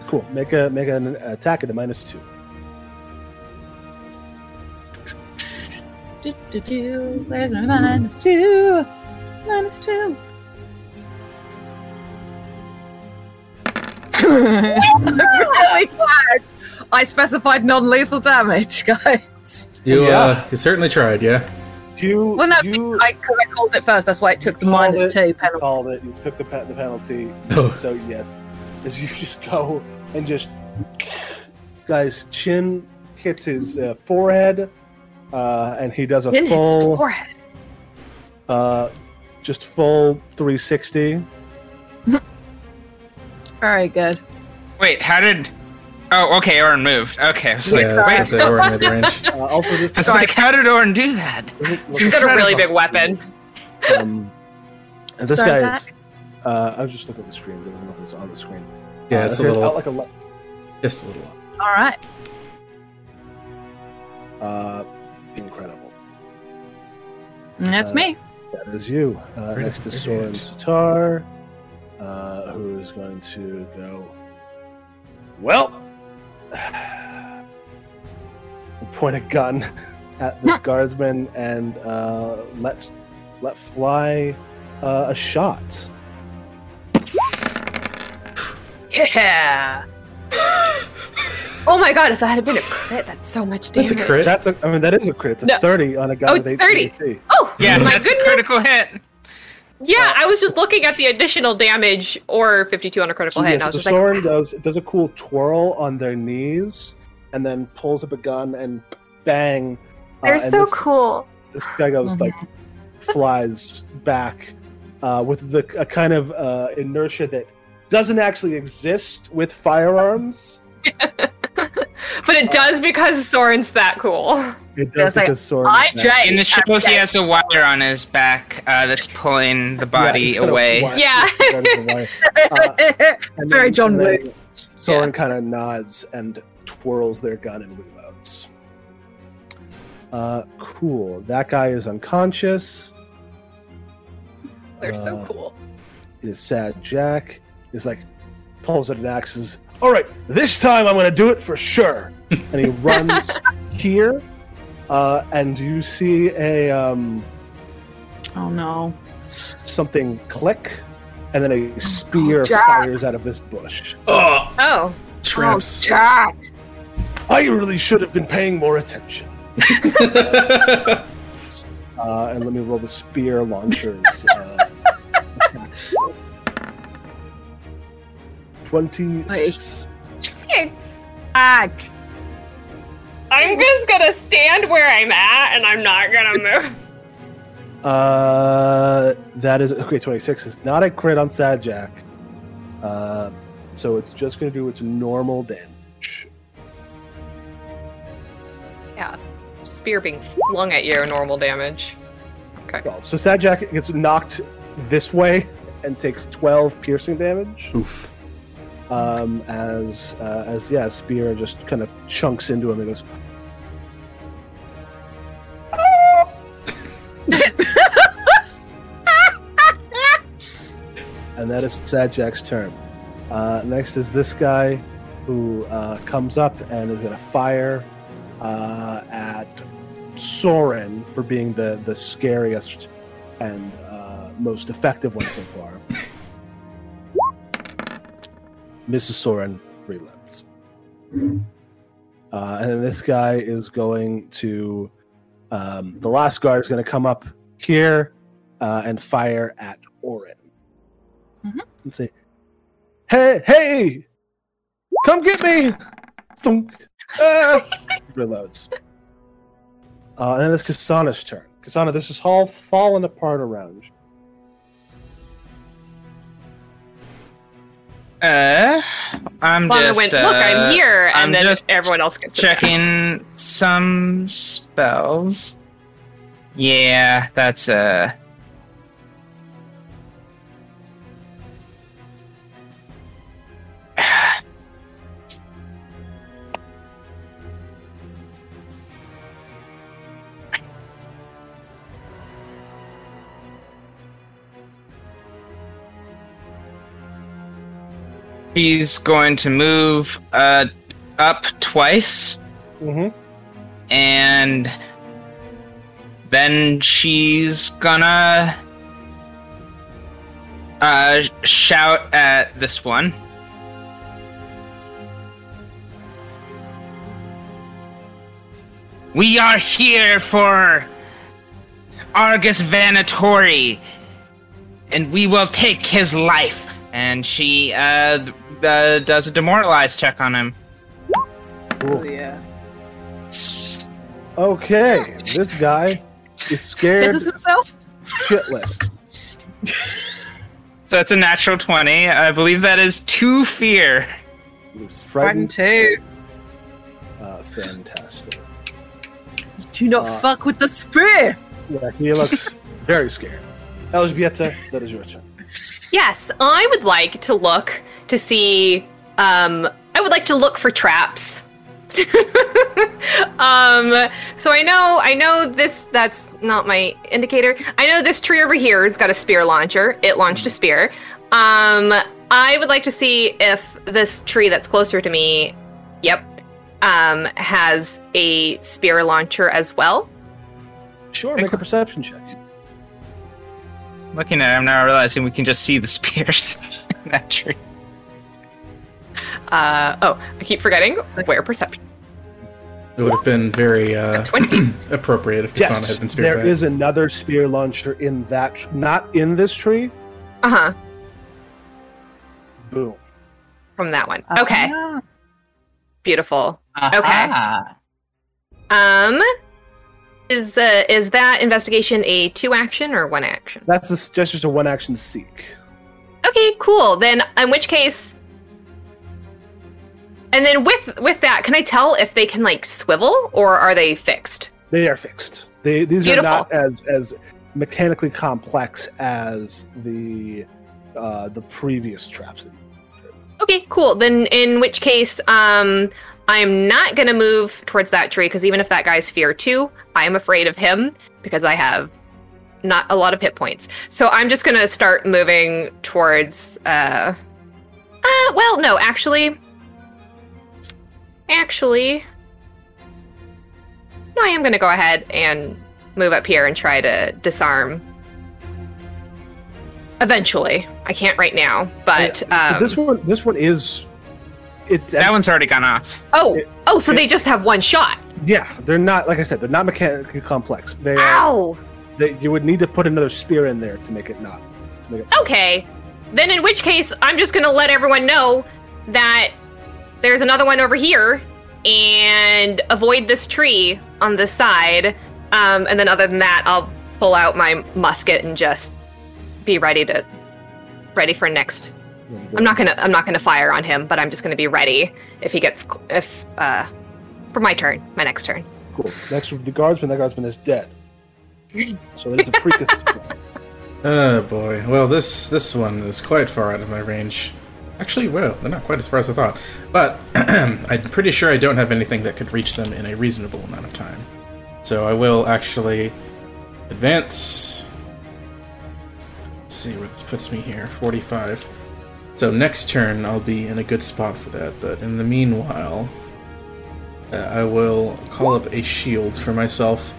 Cool. Make a make an attack at a minus two. Do, do, do. Where's my minus two? Minus two. really glad I specified non-lethal damage, guys. You Yeah. uh, you certainly tried, yeah. You Well, no, you I, 'cause I called it first. That's why it took the minus it, two you penalty. called it. You took the, pe- the penalty. Oh. So yes, as you just go and just guys, chin hits his uh, forehead, uh, and he does a Then hits the full, forehead. uh, just full 360. All right, good. Wait, how did? Oh, okay. Orin moved. Okay, I was like, yeah, sorry. that's that's Orin mid range. Uh, also, this I was like, how did Orin do that? He's got a really big weapon. Um, and this Sorry, guy is. Zach? Uh, I was just looking at the screen. It doesn't look on the screen. Yeah, Uh, it's a here's- little, like a le- just a little. All right. uh, incredible. And that's Uh, me. That is you. Uh, next to good. Soren Satar, uh, who is going to go. Well, point a gun at the guardsman and uh, let let fly uh, a shot. Yeah. Oh my god, if that had been a crit, that's so much damage. That's a crit. That's a. I mean, that is a crit. It's a No. thirty on a guy Oh, with eight 30. CC. Oh, Yeah, my that's goodness. a critical hit. Yeah, I was just looking at the additional damage or 52 on a critical So, hit, yeah, and I so was the just like, Soren does does a cool twirl on their knees, and then pulls up a gun and bang. uh, they're and so this- cool. this guy goes like flies back uh, with the a kind of uh, inertia that doesn't actually exist with firearms. But it does because Soren's that cool. It does it's like, because Soren. I is Jay. In the show, I'm he has a dead. wire on his back uh, that's pulling the body he's got a away. Yeah. he's got a wire. Uh, and Very then- John and then Wick. Soren kind of nods and twirls their gun and reloads. Uh, cool. That guy is unconscious. They're so Uh, cool. It is sad. Jack is like pulls out an axe. and Says, "All right, this time I'm going to do it for sure." and he runs here, uh, and you see a um, oh no. something click, and then a spear Jack. fires out of this bush. Oh, Oh, traps. Oh, Jack. I really should have been paying more attention. Uh, and let me roll the spear launchers. Uh, 26. Fuck. I'm just gonna stand where I'm at and I'm not gonna move. Uh, that is okay. 26 is not a crit on Sad Jack. Uh, so it's just gonna do its normal damage. Yeah, spear being flung at you, normal damage. Okay. Well, so Sad Jack gets knocked this way and takes 12 piercing damage. Oof. Um, as uh, as yeah, spear just kind of chunks into him and goes. and that is Sad Jack's turn. Uh, next is this guy who uh, comes up and is going to fire uh, at Soren for being the, the scariest and uh, most effective one so far. Mrs. Soren relents. Uh, and then this guy is going to. Um, the last guard is going to come up here uh, and fire at Orin. Mhm. And say, Hey, hey! Come get me! Thunk. Ah! Reloads. Uh, and then it's Kasana's turn. Kasana, this is all falling apart around you. Uh, I'm Lana just went, uh, look, I'm here, and I'm then everyone else gets attacked. checking some spells. Yeah, that's uh He's going to move uh up twice Mm-hmm. and then she's gonna uh shout at this one. We are here for Argus Vanatori, and we will take his life. And she uh, uh does a demoralize check on him. Oh yeah. Okay, this guy is scared This is himself. shitless. So that's a natural 20. I believe that is two fear. He's Frightened frightened. too. Uh, fantastic. Do not Uh, fuck with the spear. Yeah, he looks very scared. Elžbieta, that is your turn. Yes, I would like to look to see. Um, I would like to look for traps. um, so I know, I know this. That's not my indicator. I know this tree over here has got a spear launcher. It launched a spear. Um, I would like to see if this tree that's closer to me, yep, um, has a spear launcher as well. Sure, make a perception check. Looking at him now, realizing we can just see the spears in that tree. Uh, oh, I keep forgetting. Where perception? It would have been very uh, appropriate if Kasana Yes, had been speared there back. is another spear launcher in that, tr- not in this tree. Uh huh. Boom. From that one. Okay. Ah. Beautiful. Um, is is that investigation a two action or one action? That's a, just just a one action seek. Okay, cool. Then, in which case, and then with with that, can I tell if they can like swivel or are they fixed? They are fixed. They these Beautiful. are not as as mechanically complex as the uh, the previous traps. Okay, cool. Then, in which case, um, I'm not gonna move towards that tree because even if that guy's fear two, I am afraid of him because I have not a lot of hit points. So I'm just gonna start moving towards. Uh, uh well, no, actually, actually, no, I am gonna go ahead and move up here and try to disarm. Eventually, I can't right now, but Yeah, um, this one this one is it's That one's already gone off. Oh, It- oh, so it- they just have one shot. yeah they're not like I said they're not mechanically complex. They are Ow. they, you would need to put another spear in there to make it not. Make it, Okay. Then in which case, I'm just gonna let everyone know that there's another one over here, and avoid this tree on this side. Um, and then other than that, I'll pull out my musket and just be ready to ready for next. I'm not gonna I'm not gonna fire on him, but I'm just gonna be ready if he gets if uh for my turn, my next turn. Cool. Next with the guardsman. That guardsman is dead. So it is a precus. Oh boy. Well, this this one is quite far out of my range. Actually, well, they're not quite as far as I thought. But I'm pretty sure I don't have anything that could reach them in a reasonable amount of time. So I will actually advance. Let's see where this puts me here. 45. So next turn I'll be in a good spot for that. But in the meanwhile, uh, I will call up a shield for myself.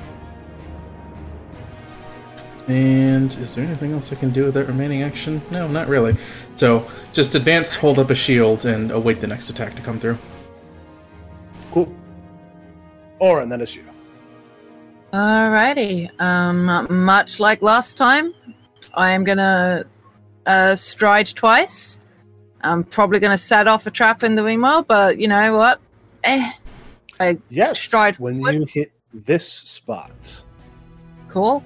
And is there anything else I can do with that remaining action? No, not really. So just advance, hold up a shield, and await the next attack to come through. cool. Orin, that is you. Alrighty. Um, much like last time, I am gonna uh, stride twice. I'm probably gonna set off a trap in the meanwhile, but you know what? Eh. Yes. Stride when forward. you hit this spot. Cool.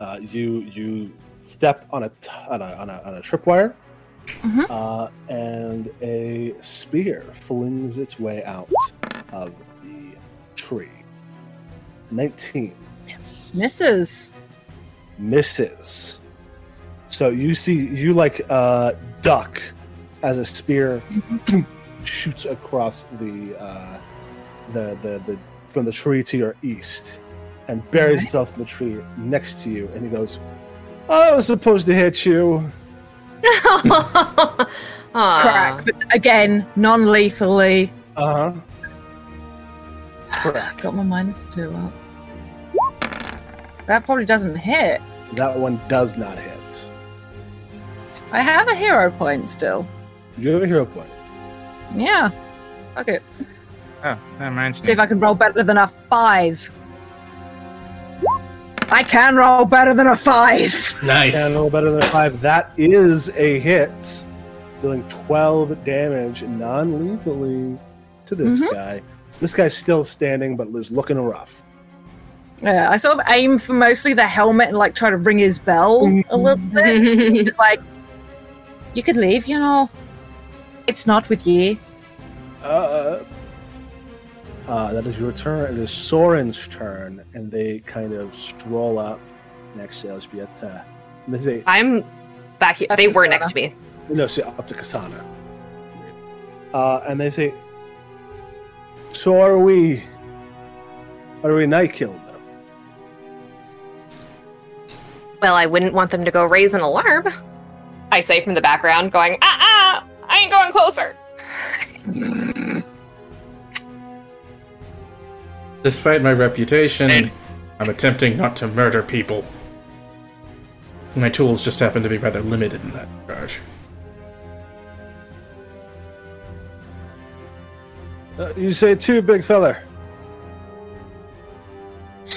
Uh, you you step on a t- on a on a, on a tripwire, Mhm. uh, and a spear flings its way out of the tree. Nineteen Misses. misses. So you see you like uh, duck as a spear shoots across the, uh, the the the from the tree to your east and buries Alright. itself in the tree next to you and he goes I was supposed to hit you. Crack. But again, non lethally. Uh-huh. Correct. Got my minus two up. That probably doesn't hit. That one does not hit. I have a hero point still. You have a hero point. Yeah. Okay. Oh, that reminds See me. if I can roll better than a five. I can roll better than a five. Nice. And roll better than a five. That is a hit. Dealing 12 damage non-lethally to this Mhm. guy. This guy's still standing, but is looking rough. Yeah, I sort of aim for mostly the helmet and like try to ring his bell a little bit. It's like, you could leave, you know. It's not with you. Uh, uh, that is your turn. It is Soren's turn, and they kind of stroll up next to Elzbieta. And they say, I'm back here. That's They were next to me. no, say up to Kasana. Uh, and they say, so are we, are we night killed them? Well, I wouldn't want them to go raise an alarm. I say from the background, going, ah, ah, I ain't going closer. Despite my reputation, And- I'm attempting not to murder people. My tools just happen to be rather limited in that regard. Uh, you say two, big feller.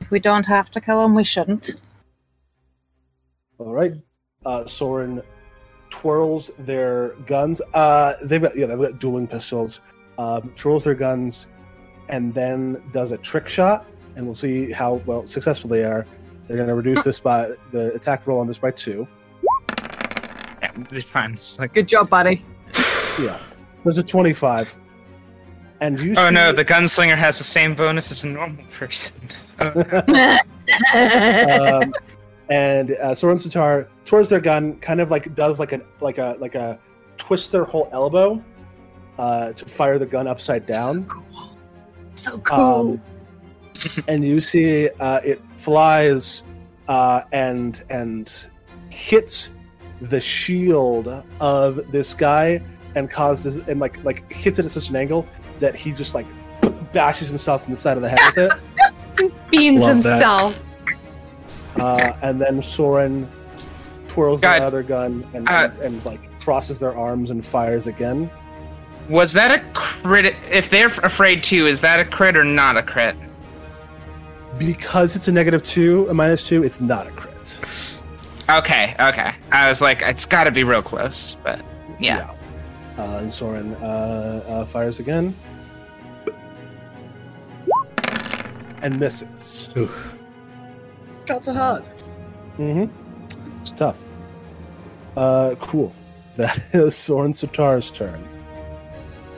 If we don't have to kill him, we shouldn't. All right. Uh, Soren twirls their guns. Uh, they've got yeah, they've got dueling pistols. Um, twirls their guns, and then does a trick shot. And we'll see how well successful they are. They're going to reduce this by the attack roll on this by two. Yeah, it's fine. It's like, Good job, buddy. Yeah, there's a twenty-five. And you. oh see- no, the gunslinger has the same bonus as a normal person. Oh, um, and uh, Soren Sitar twirls their gun, kind of like does like a like a like a twist their whole elbow uh, to fire the gun upside down. So cool. So cool. Um, and you see uh, it flies uh, and and hits the shield of this guy and causes and like like hits it at such an angle that he just like bashes himself in the side of the head with it. Beams Love that. Himself. uh, and then Soren twirls God. the other gun and, Uh, and, and like crosses their arms and fires again. Was that a crit? If they're afraid too, is that a crit or not a crit? Because it's a negative two, a minus two, it's not a crit. Okay, okay. I was like, it's got to be real close, but yeah. Uh, and Soren uh, uh, fires again. And misses. Oof. Shots are hard. Mm-hmm. It's tough. Uh, cool. That is Soren Sutar's turn.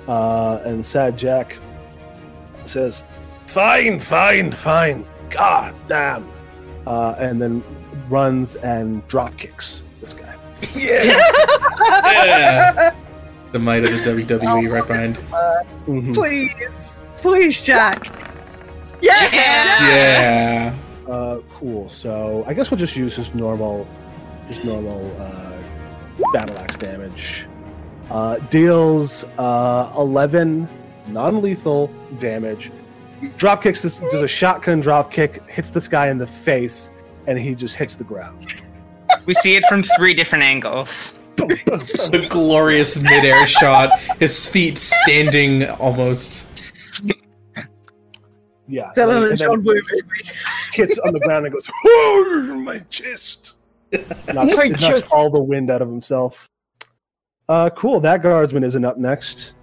Uh, and Sad Jack says, "Fine, fine, fine. God damn!" Uh, and then runs and drop kicks this guy. Yeah. the might of the WWE right behind. Mhm. Please. Please, Jack. Yeah. Yeah. Uh, cool. So I guess we'll just use his normal, just normal uh, battle axe damage. Uh, deals uh, eleven non-lethal damage. Drop kicks this. Does a shotgun drop kick. Hits this guy in the face, and he just hits the ground. We see it from three different angles. The glorious midair shot, his feet standing almost. yeah. Tell him and it's then John Woo movie. hits on the ground and goes, "Oh, my chest!" Knocks, My knocks chest. all the wind out of himself. Uh, cool. That guardsman isn't up next.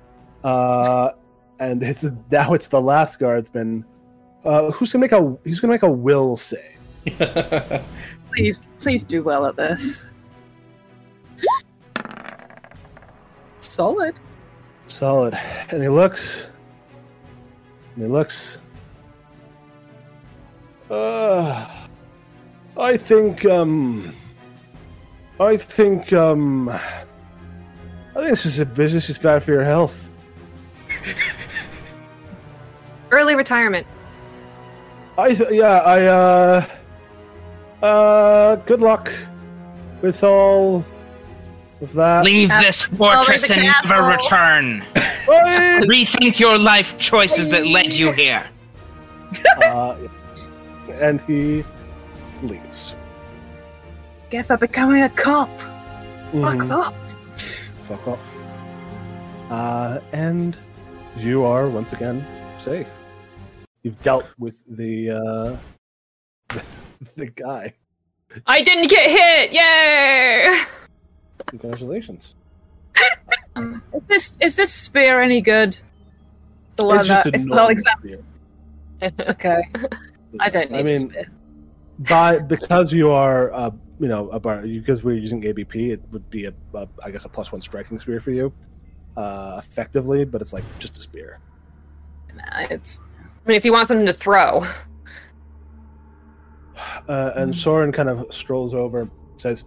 Uh, and it's now it's the last guardsman. Uh, who's gonna make a who's gonna make a will say? Please, please do well at this. Solid. Solid. And he looks. And he looks. Uh, I think. Um. I think. Um. I think this is a business is bad for your health. Early retirement. I th- yeah I uh uh good luck with all of that. Leave Uh, this fortress the and never return. Rethink your life choices that led you here. uh, and he leaves. Guess I'm becoming a cop. Fuck Mhm. off. Fuck off. Uh, and you are once again safe. You've dealt with the uh, the guy. I didn't get hit! Yay! Congratulations. Um, is this is this spear any good? The one It's just that a if normal Alexander. spear. Okay, I don't need I a mean, spear. by because you are uh, you know a bar, because we're using ABP, it would be a, a I guess a plus one striking spear for you, uh, effectively. But it's like just a spear. Nah, it's I mean, if you want something to throw. Uh, and Soren kind of strolls over, and says,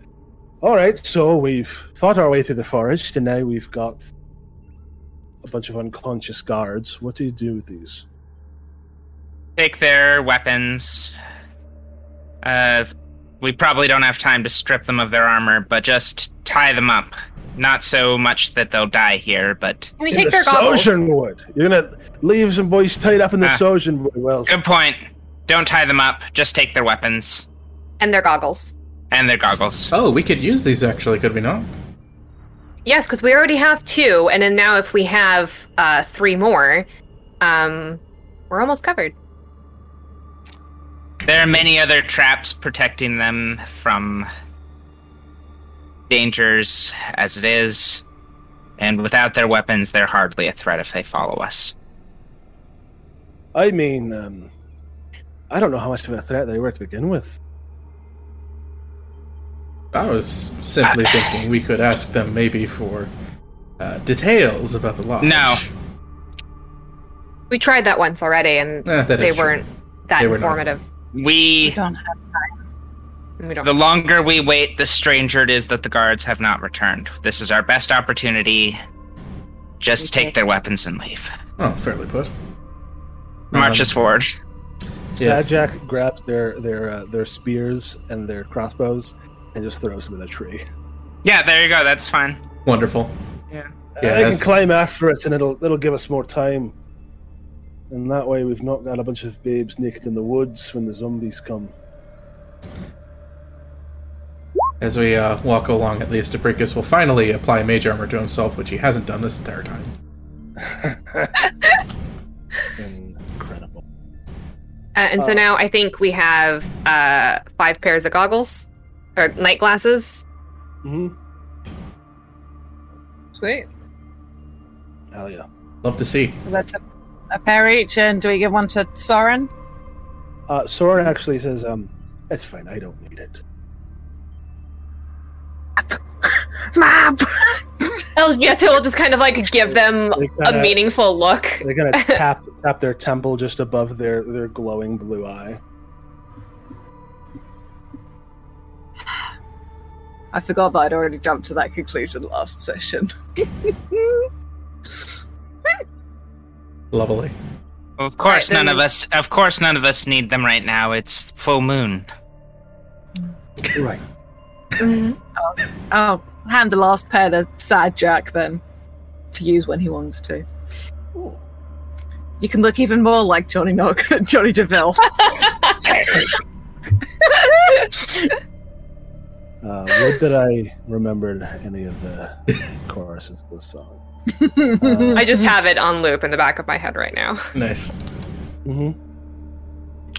"All right, so we've fought our way through the forest, and now we've got a bunch of unconscious guards. What do you do with these?" Take their weapons. Uh, we probably don't have time to strip them of their armor, but just tie them up. Not so much that they'll die here, but Can we In take the their goggles? Sojourn wood. You're gonna leave some boys tied up in the Ah. Sojourn wood. Well, good point. Don't tie them up. Just take their weapons And their goggles. and their goggles. oh, we could use these actually, could we not? Yes, because we already have two, and then now if we have uh, three more, um, we're almost covered. There are many other traps protecting them from dangers as it is, and without their weapons, they're hardly a threat if they follow us. I mean, um, I don't know how much of a threat they were to begin with. I was simply thinking we could ask them maybe for uh, details about the lodge. No. We tried that once already, and Eh, that they weren't that They were not. informative. We We, don't have time. We don't. the longer we wait, the stranger it is that the guards have not returned. This is our best opportunity. Just Okay. take their weapons and leave. Oh, fairly put. Marches Um, us forward. Yes. Sajak grabs their their uh, their spears and their crossbows and just throws them in a tree. Yeah, there you go. That's fine. Wonderful. Yeah. Yeah, I can climb after it, and it'll it'll give us more time. And that way, we've not got a bunch of babes naked in the woods when the zombies come. As we uh, walk along, at least, Apricus will finally apply mage armor to himself, which he hasn't done this entire time. Incredible. Uh, and so Uh, now I think we have uh, five pairs of goggles or night glasses. hmm sweet. Hell yeah. Love to see. So that's a, a pair each, and do we give one to Soren? Uh, Soren actually says, um, that's fine. I don't need it." Map. Elzbieta will just kind of like give them a kinda- meaningful look. They're gonna tap tap their temple just above their their glowing blue eye. I forgot that I'd already jumped to that conclusion last session. Lovely. Well, of course, then- none of us. Of course, none of us need them right now. It's full moon. Right. I'll hand the last pair to Sad Jack then, to use when he wants to. You can look even more like Johnny Knock Johnny Deville. Uh, would that I remembered any of the choruses of this song. I just have it on loop in the back of my head right now. Nice. hmm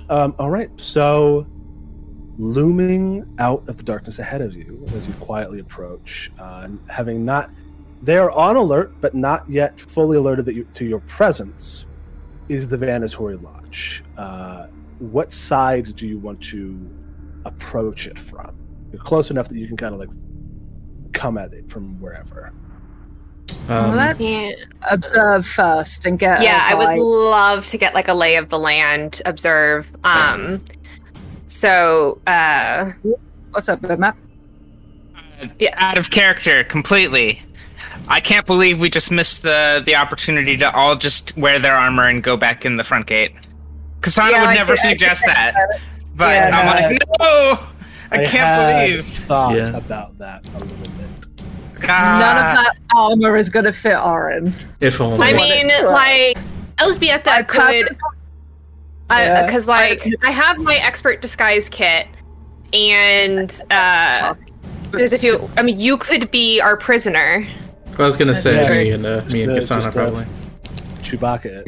Um, all right, so looming out of the darkness ahead of you as you quietly approach, uh, and having not They are on alert, but not yet fully alerted that you, to your presence. Is the Vanatory Lodge? Uh, what side do you want to approach it from? You're close enough that you can kind of like come at it from wherever. Well, Um, let's Yeah. observe first and get. yeah, I would love to get like a lay of the land, observe. Um, so uh, What's up, map? Yeah. Out of character completely. I can't believe we just missed the the opportunity to all just wear their armor and go back in the front gate. Kasana Yeah, would I never did- I suggest did that, that. but Yeah, I'm no. like, no, I, can't believe. thought Yeah. about that a little bit. Ah, None of that armor is going to fit Orin. if only. I mean, it to, uh, like Elzbieta could, because Yeah. like I, have my expert disguise kit, and uh, there's a few. I mean, you could be our prisoner. I was gonna say Yeah. me and uh, me and Uh, Kasana uh, probably. Chewbacca.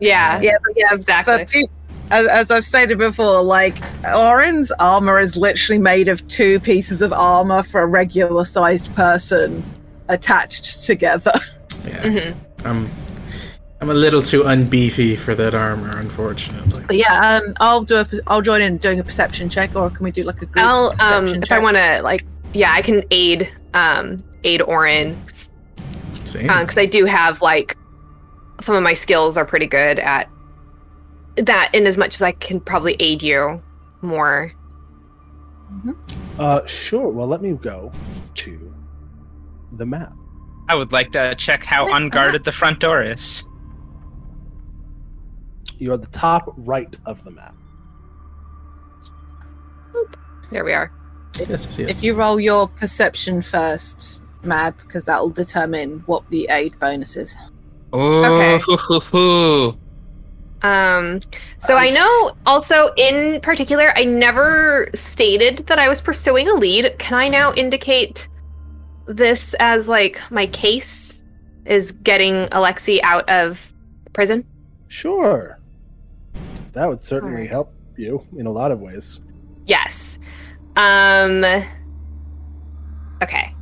Yeah. Yeah, yeah, Exactly. For few, as, as I've stated before, like Orin's armor is literally made of two pieces of armor for a regular sized person attached together. Yeah, Mhm. I'm I'm a little too unbeefy for that armor, unfortunately. But yeah, um, I'll do a, I'll join in doing a perception check, or can we do like a group I'll um, perception if check? I want to like, yeah, I can aid um aid Orin See? because I do have like some of my skills are pretty good at that. In as much as I can probably aid you more. Uh, sure. Well, let me go to the map. I would like to check how unguarded the front door is. You're at the top right of the map. There we are. yes, yes, yes. If you roll your perception first, Mab, because that will determine what the aid bonus is. Ooh, Okay. Um, so I know also in particular, I never stated that I was pursuing a lead. Can I now indicate this as like my case is getting Alexi out of prison? Sure. That would certainly Alright. help you in a lot of ways. Yes. Um, okay.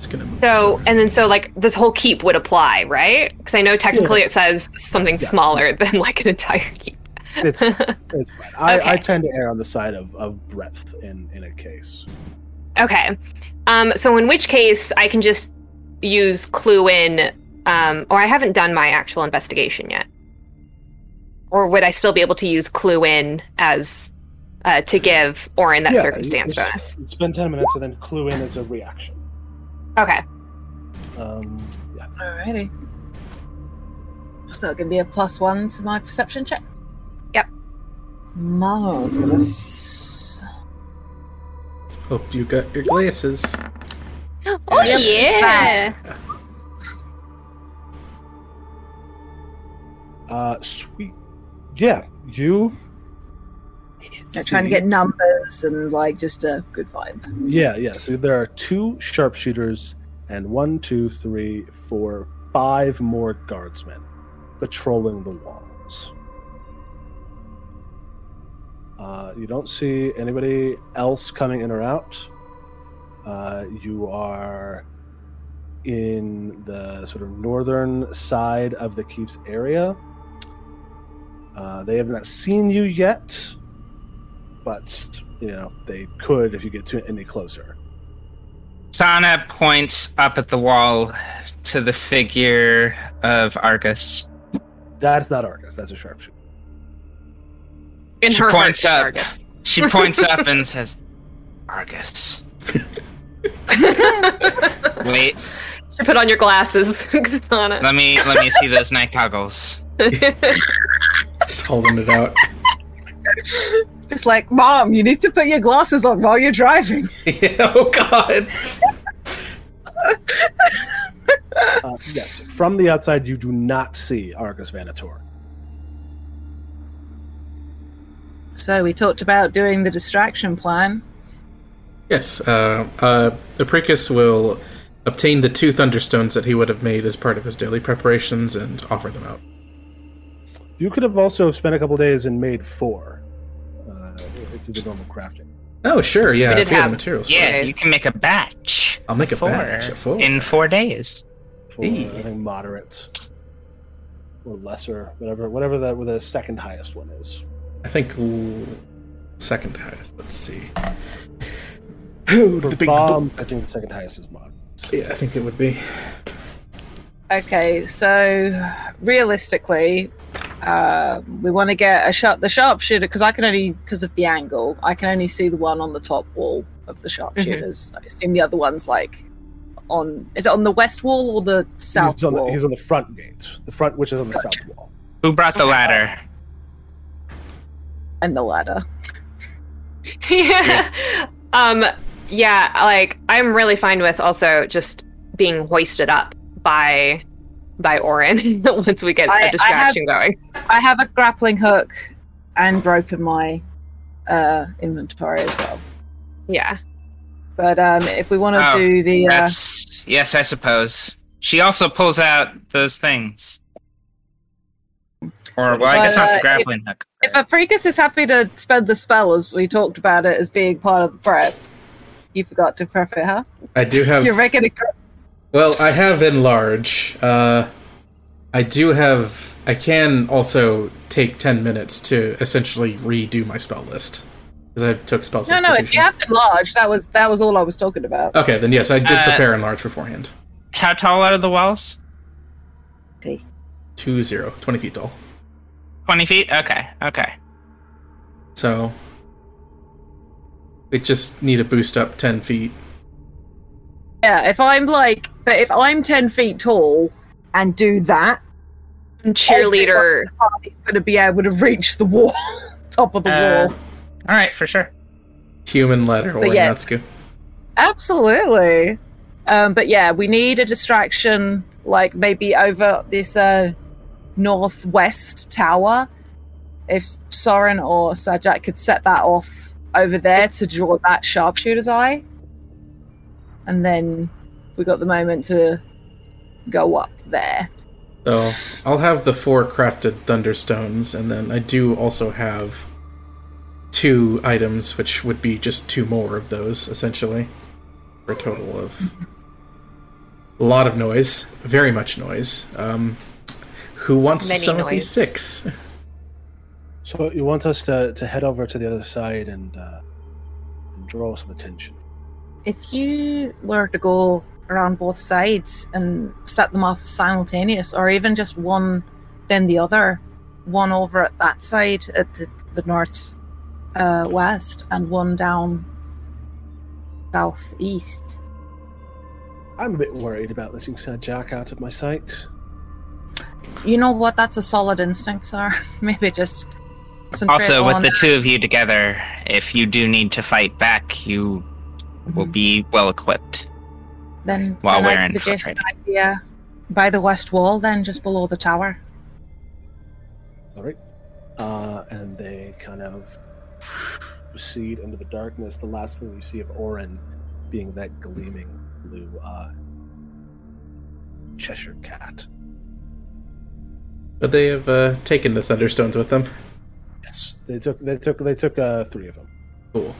Just gonna move So, and then so like this whole keep would apply, right? Because I know technically it says something Yeah. smaller than like an entire keep. It's it's fine. I, I tend to err on the side of, of breadth in, in a case. Okay. Um, so in which case I can just use clue in, um, or I haven't done my actual investigation yet. Or would I still be able to use clue in as uh, to give Orin that Yeah, circumstance bonus? Spend 10 minutes and then clue in as a reaction. Okay. Um, yeah. Alrighty. So that can be a plus one to my perception check. Yep. Marvelous. Hope you got your glasses. Oh yeah. Uh, sweet. Yeah, you. They're trying to get numbers and like just a good vibe. Yeah, yeah. So there are two sharpshooters and one, two, three, four, five more guardsmen patrolling the walls. Uh, you don't see anybody else coming in or out. Uh, you are in the sort of northern side of the keep's area. Uh, they have not seen you yet, but you know they could if you get to any closer. Sana points up at the wall to the figure of Argus. That's not Argus. That's a sharpshooter. In She her points it's up. Argus. She points up and says, Argus. Wait, Should put on your glasses, Kasana. let me let me see those night goggles. Just holding it out. Just like, Mom, you need to put your glasses on while you're driving. yeah, oh God! Uh, yes, from the outside, you do not see Argus Vanator. So we talked about doing the distraction plan. Yes, uh, uh, Apricus will obtain the two thunderstones that he would have made as part of his daily preparations and offer them out. You could have also spent a couple days and made four through the normal crafting. Oh, sure. Yeah, we did we have have- materials. Yeah, you can make a batch. I'll make a Four. batch four. in four days. For, Hey. I think moderate or lesser, whatever, whatever the the second highest one is. I think second highest. Let's see. For the big bombs, book. I think the second highest is moderate. Yeah, I think it would be. Okay, so realistically, uh, we want to get a shot. The sharpshooter, because I can only because of the angle, I can only see the one on the top wall of the sharpshooters. I assume the other one's like on. Is it on the west wall or the south he's on the, wall? he's on the front gate, the front which is on the Gotcha. south wall. Who brought the ladder? and the ladder. yeah. Um yeah, like I'm really fine with also just being hoisted up by by Orin once we get I- I a have- distraction going. I have a grappling hook and rope in my uh, inventory as well. Yeah. But um, if we want to Oh, do the uh, yes, I suppose. She also pulls out those things. Or well, I guess But, not uh, the grappling hook. if Apricus is happy to spend the spell as we talked about it as being part of the prep, you forgot to prep it, huh? I do have. You're making it. Well, I have enlarge. Uh, I do have. I can also take ten minutes to essentially redo my spell list because I took spell No, no. If substitution. you have enlarged, that was that was all I was talking about. Okay, then yes, I did Uh, prepare enlarge beforehand. How tall are the walls? Two zero, 20 feet tall. Twenty feet. Okay. Okay. So we just need to boost up ten feet. Yeah, if I'm like, but if I'm ten feet tall and do that, Cheerleader. party's going to be able to reach the wall, top of the Uh, wall. All right, for sure. Human letter or yeah. Natsuku. Absolutely. Um, but yeah, we need a distraction, like maybe over this uh, northwest tower. If Soren or Sajak could set that off over there to draw that sharpshooter's eye, and then we got the moment to go up there. So I'll have the four crafted thunderstones, and then I do also have two items, which would be just two more of those, essentially, for a total of a lot of noise, very much noise. Um, who wants Many some of these six? So you want us to, to head over to the other side and, uh, and draw some attention. If you were to go around both sides and set them off simultaneous, or even just one, then the other, one over at that side at the, the north uh, west, and one down southeast. I'm a bit worried about letting Sir Jack out of my sight. You know what? That's a solid instinct, sir. Maybe just. Also, with on- the two of you together, if you do need to fight back, you will Mhm. be well equipped. then, while then we're I'd suggest an infiltrating. idea by the west wall, then just below the tower. All right. Uh, and they kind of recede into the darkness. The last thing you see of Orin being that gleaming blue eye. Cheshire cat. But they have uh, taken the thunderstones with them. Yes, they took they took they took uh, three of them. Cool.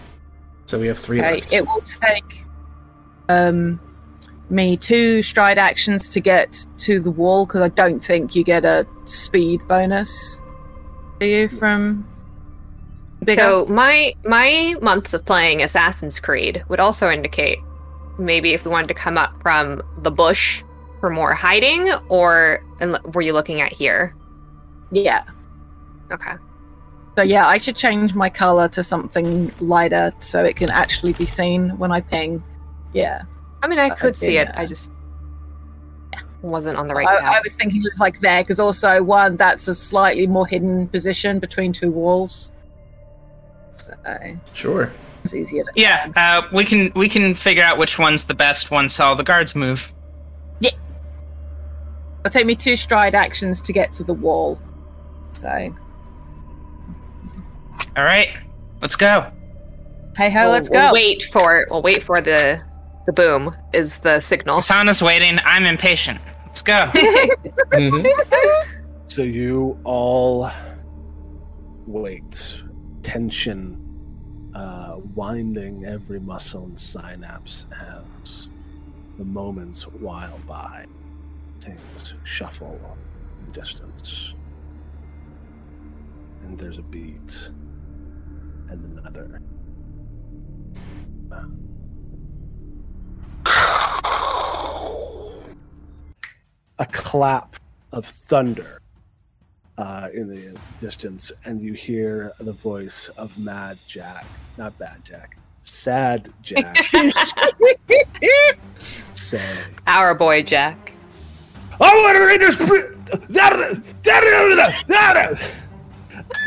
So we have three Okay, left. it will take um, me two stride actions to get to the wall because I don't think you get a speed bonus. Do you from bigger? So my my months of playing Assassin's Creed would also indicate maybe if we wanted to come up from the bush for more hiding, or and were you looking at here? yeah. Okay. So yeah, I should change my color to something lighter so it can actually be seen when I ping. Yeah, I mean, I Uh, could see it. yeah. I just wasn't on the right I, tab. I was thinking it was like there because also one that's a slightly more hidden position between two walls, so Sure. it's easier. To Yeah, uh, we can we can figure out which one's the best once all the guards move. Yeah. It'll take me two stride actions to get to the wall. So, All right, let's go. hey ho, We'll- let's we'll go. wait for we'll wait for the the boom is the signal. Asana's waiting. I'm impatient. Let's go. Mhm. So you all wait. Tension uh, winding every muscle and synapse as the moments while by. Things shuffle in the distance. And there's a beat and another. A clap of thunder uh, in the distance, and you hear the voice of Mad Jack. Not Bad Jack. Sad Jack. say, Our boy Jack. I want to read this.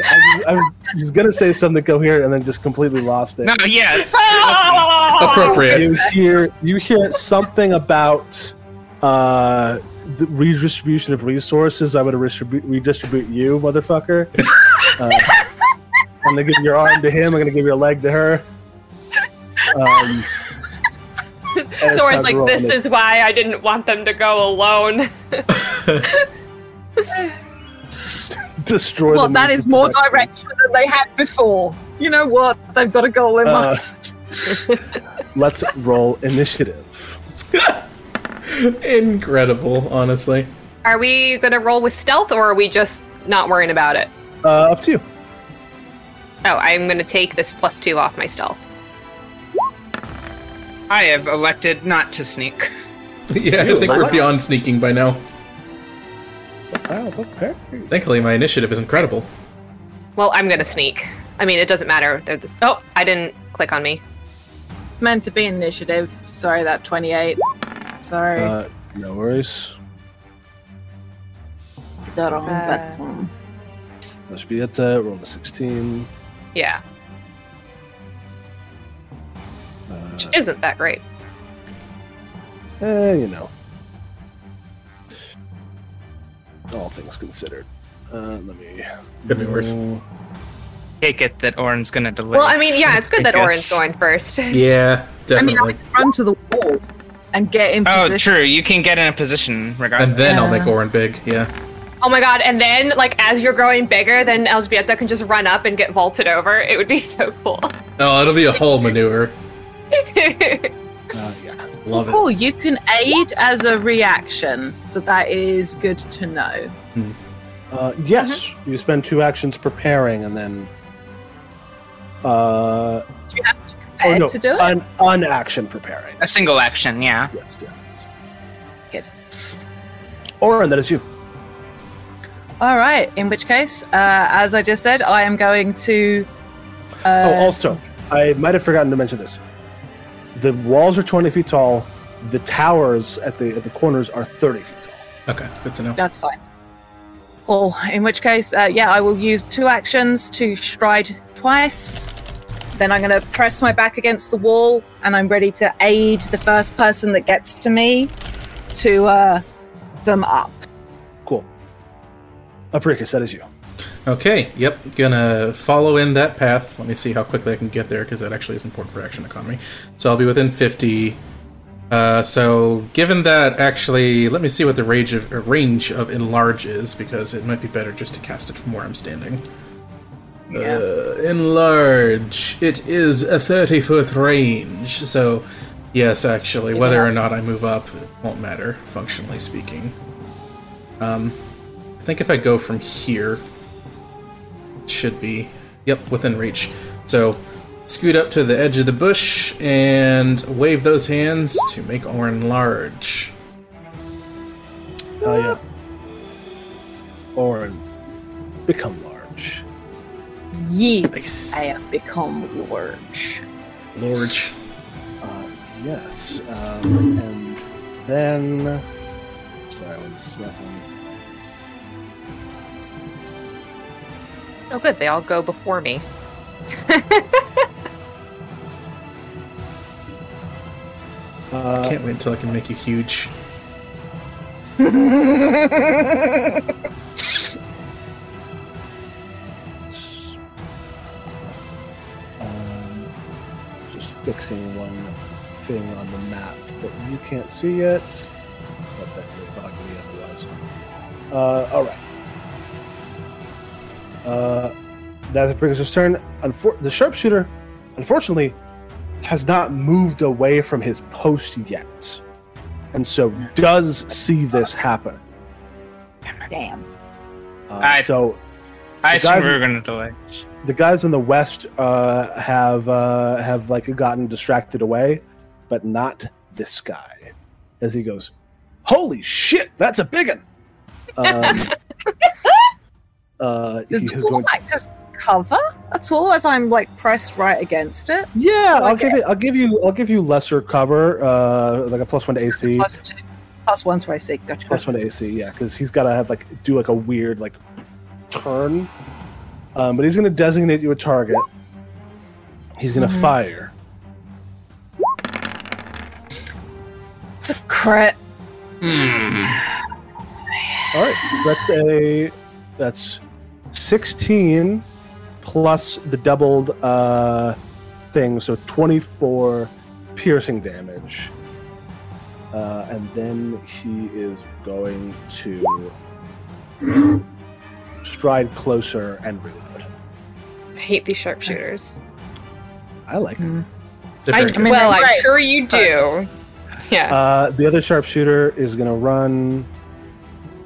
I, I was going to say something coherent and then just completely lost it. No, yeah, it's, Appropriate. You hear you hear something about uh, the redistribution of resources. I'm going to redistribute, redistribute you, motherfucker. Uh, I'm going to give your arm to him. I'm going to give your leg to her. Um, it's Sora's like, this initiative. is why I didn't want them to go alone. destroy. well, the that means more production. direction than they had before. You know what? They've got a goal in mind. Uh, let's roll initiative. Incredible, honestly. Are we gonna roll with stealth or are we just not worrying about it? Uh, up to you. Oh, I'm gonna take this plus two off my stealth. I have elected not to sneak. yeah, I think we're beyond sneaking by now. Oh, okay. Thankfully, my initiative is incredible. Well, I'm gonna sneak. I mean, it doesn't matter. They're this- oh, I didn't click on me. Meant to be initiative. Sorry, that 28. Sorry. Uh, no worries. the wrong uh, button. Must be it. Uh, roll the 16. Yeah, Uh, which isn't that great. eh, you know. All things considered. Uh, let me. Could be worse. Take it that Orin's gonna deliver. Well, I mean, yeah, it's good that Orin's going first. Yeah, I mean, I definitely. can run to the wall and get in Oh, position. true. You can get in a position regardless. and then I'll make Orin big. Yeah. Oh my god, and then, like, as you're growing bigger, then Elzbieta can just run up and get vaulted over. It would be so cool. Oh, it'll be a whole maneuver. Uh, yeah. Love it. Cool, you can aid as a reaction, so that is good to know. Uh, yes, you spend two actions preparing and then. Uh, Do you have to oh prepare no, to do it? an unaction preparing. a single action, yeah. Yes, yes. Good. Orin, that is you. All right, in which case, uh, as I just said, I am going to. Uh, oh, also, I might have forgotten to mention this. The walls are 20 feet tall. The towers at the at the corners are 30 feet tall. Okay, good to know. That's fine. Cool. In which case, uh, yeah, I will use two actions to stride twice. Then I'm going to press my back against the wall, and I'm ready to aid the first person that gets to me to uh, them up. Cool. Apricus, that is you. Okay, yep, gonna follow in that path. Let me see how quickly I can get there because that actually is important for action economy. So I'll be within 50. Uh, so given that, actually, let me see what the range of, uh, range of enlarge is because it might be better just to cast it from where I'm standing. Yeah. Uh, enlarge. It is a 30 foot range. So, yes, actually, whether or not I move up, it won't matter, functionally speaking. Um, I think if I go from here, should be, yep, within reach. So, scoot up to the edge of the bush and wave those hands to make Orin large. Oh yeah. Orin, become large. Yes, Nice. I have become large. Large. Uh, yes. Um, and then. Sorry, one second. Oh, good. They all go before me. Uh, Can't wait until I can make you huge. um, just fixing one thing on the map that you can't see yet. But that would bug me otherwise. Uh, all right. Uh, that's Apricus' turn. Unfor- the sharpshooter unfortunately, has not moved away from his post yet, and so does see this happen. Damn. Uh, I- so I The assume we were going to delay. the guys in the west uh, have uh, have like gotten distracted away, but not this guy. As he goes, "Holy shit, that's a big one!" Um, uh, Does he the is wall going- act as cover at all as I'm like pressed right against it? yeah, do I I'll give it. I'll give you. I'll give you lesser cover, uh, like a plus one to AC. Plus two. Plus one to AC. Gotcha. Plus one to AC, yeah, because he's got to have like do like a weird like turn. Um, but he's going to designate you a target. He's going to Mhm. fire. It's a crit. Hmm. All right, that's a that's sixteen plus the doubled uh, thing, so twenty-four piercing damage, uh, and then he is going to stride closer and reload. I hate these sharpshooters. I like it. They're I, mean, well, I'm great. sure you do. Yeah. Uh, the other sharpshooter is going to run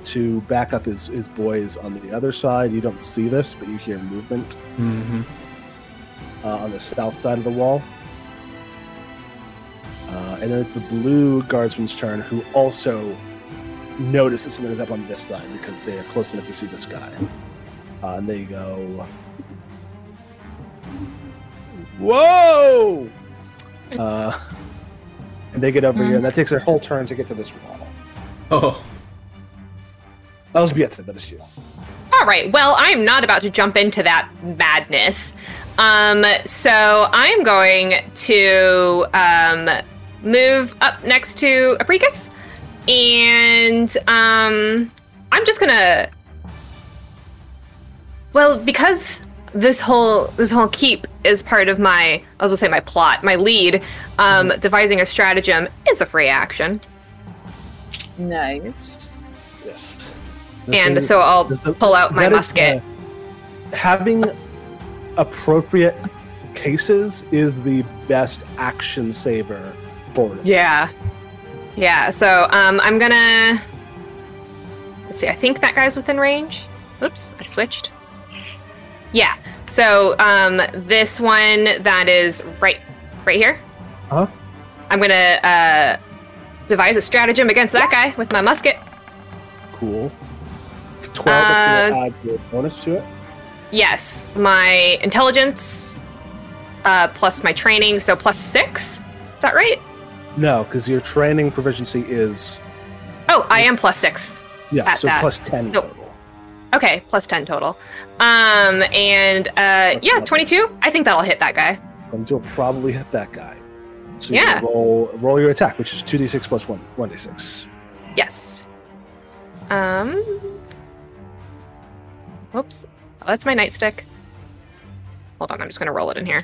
to back up his, his boys on the other side. You don't see this, but you hear movement. Mhm. uh, on the south side of the wall. Uh, and then it's the blue guardsman's turn, who also notices something is up on this side because they are close enough to see this guy. Uh, and they go, "Whoa!" Uh, and they get over here, and that takes their whole turn to get to this wall. Oh, Elzbieta, that is you. All right. Well, I'm not about to jump into that madness. Um, so I'm going to um, move up next to Apricus, and um, I'm just gonna. Well, because this whole this whole keep is part of my I was gonna say my plot, my lead. Um, devising a stratagem is a free action, Nice. Yes. And so I'll the- pull out my musket. uh, having appropriate cases is the best action saver for it. Yeah. Yeah, so um, I'm gonna. Let's see, I think that guy's within range. Oops, I switched. Yeah, so um, this one that is right right here. Huh? I'm gonna uh, devise a stratagem against that guy with my musket. Cool. It's 12 that's Uh, going to add your bonus to it. Yes, my intelligence uh, plus my training, so plus six. Is that right? No, because your training proficiency is, Oh, I am plus six. yeah, so that. plus 10 Nope. total. Okay, plus 10 total. Um, and uh, yeah, 22. I think that'll hit that guy. And you'll probably hit that guy. So Yeah. you roll, roll your attack, which is 2d6 plus 1, 1d6. Yes. Um. Whoops. Oh, that's my nightstick. Hold on, I'm just gonna roll it in here.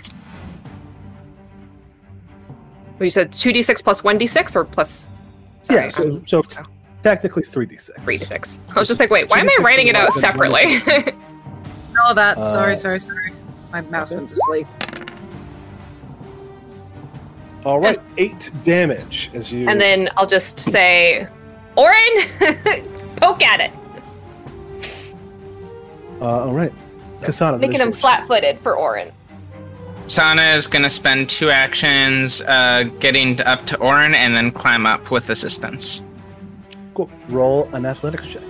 You said 2d6 plus 1d6 or plus. Sorry, yeah, so, um, so technically 3d6. 3d6. I was just like, wait, why am I writing it out separately? Oh, that. Uh, sorry, sorry, sorry. My mouse went to sleep. All right, 8 damage as you. and then I'll just say, Orin, poke at it, Uh, all right. Kasana, making is him flat-footed for Orin. Sana is going to spend two actions uh, getting up to Orin and then climb up with assistance. Cool. Roll an athletics check.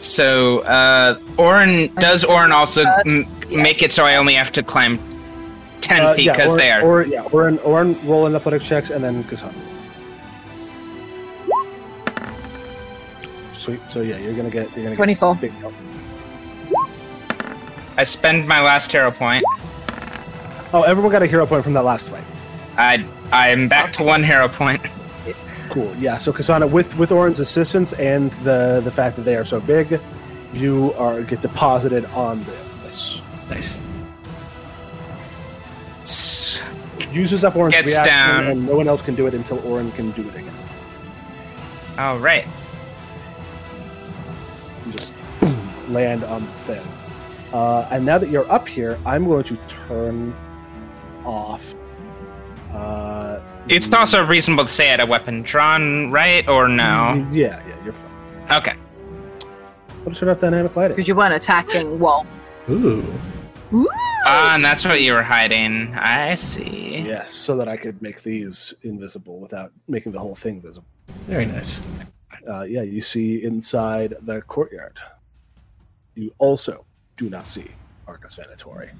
So, uh, Orin, does Orin also uh, m- yeah. make it so I only have to climb 10 Uh, feet because or, they are. Or, yeah, or an, or an, roll an athletics checks and then Kasana. Sweet. So yeah, you're gonna get you're gonna 24. get big help. I spend my last hero point. Oh, everyone got a hero point from that last fight. I I'm back to one hero point. Cool. Yeah. So Kasana, with with Orin's assistance and the the fact that they are so big, you are get deposited on this. nice. Uses up Orin's Gets reaction, down. and no one else can do it until Orin can do it again. All right. You just land on the thing. Uh, and now that you're up here, I'm going to turn off. Uh, It's the- also reasonable to say I had a weapon drawn, right? Or no? Yeah, yeah, you're fine. Okay. What is up dynamic lighting? Because you weren't attacking Wolf. Ooh. Ah, and that's what you were hiding. I see. Yes, so that I could make these invisible without making the whole thing visible. Very nice. Uh, yeah, you see inside the courtyard. You also do not see Arcus Venatori.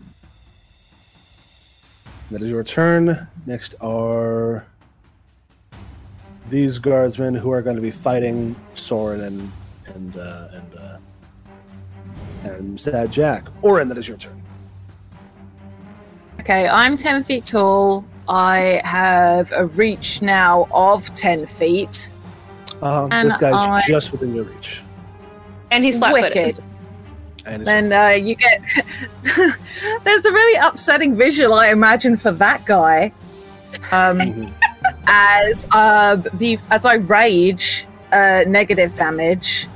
That is your turn. Next are these guardsmen who are going to be fighting Soren and and uh, and uh, and Sad Jack. Orin, that is your turn. Okay, I'm 10 feet tall. I have a reach now of 10 feet. And this guy's I- just within your reach. And he's flat-footed. Wicked. And Then uh, you get. There's a really upsetting visual, I imagine, for that guy. Um, Mhm. as uh, the as I rage, uh, negative damage,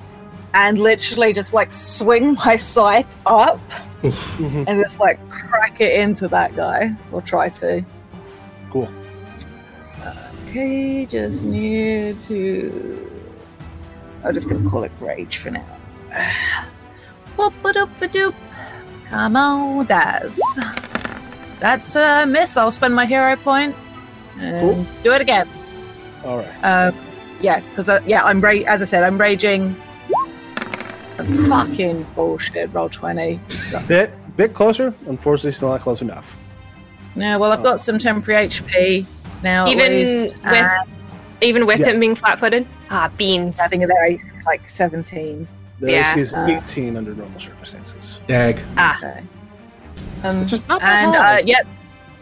and literally just like swing my scythe up Mhm. and just like crack it into that guy, or try to. Cool. Okay, just need to. I'm just gonna call it rage for now. Boop-a-doop-a-doop. Come on, Daz. That's a miss. I'll spend my hero point and Cool. do it again. All right. Uh, yeah, because uh, yeah, I'm ra- as I said, I'm raging. Fucking bullshit. Roll twenty. So, Bit bit closer. Unfortunately, still not close enough. yeah, well, I've got some temporary HP now. at Even least, with- and Even with Yeah. him being flat-footed. Ah, beans. I think their AC is like seventeen. The Yeah. AC is Uh, 18 under normal circumstances. Dag. Ah, Okay. Um, Which is not and uh, yep,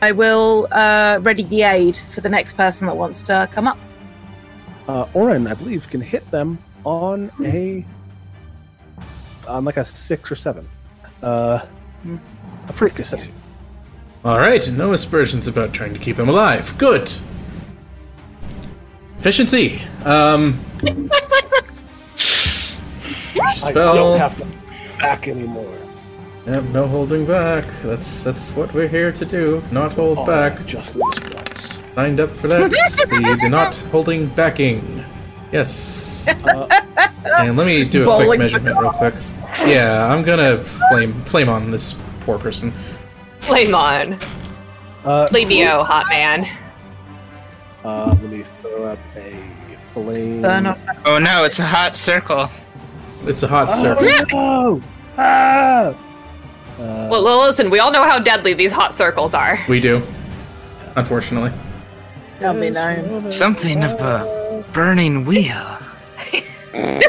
I will uh, ready the aid for the next person that wants to come up. Uh, Orin, I believe, can hit them on a on like a six or seven. Uh, a pretty good seven. All right, no aspersions about trying to keep them alive. Good. Efficiency. Um. I spell. don't have to back anymore. Yep, no holding back. That's that's what we're here to do. Not hold Oh, back. Just this once. Signed up for that. the not holding backing. Yes. Uh, And let me do a quick measurement real quick. Yeah, I'm gonna flame flame on this poor person. flame on. uh, Plebeo, hot man. Uh, let me throw up a flame. Burn off. Oh no, it's a hot circle. It's a hot Oh, serpent. no! Ah! Uh, Well, well, listen, we all know how deadly these hot circles are. We do. Unfortunately. Don't be known. Something of a burning wheel.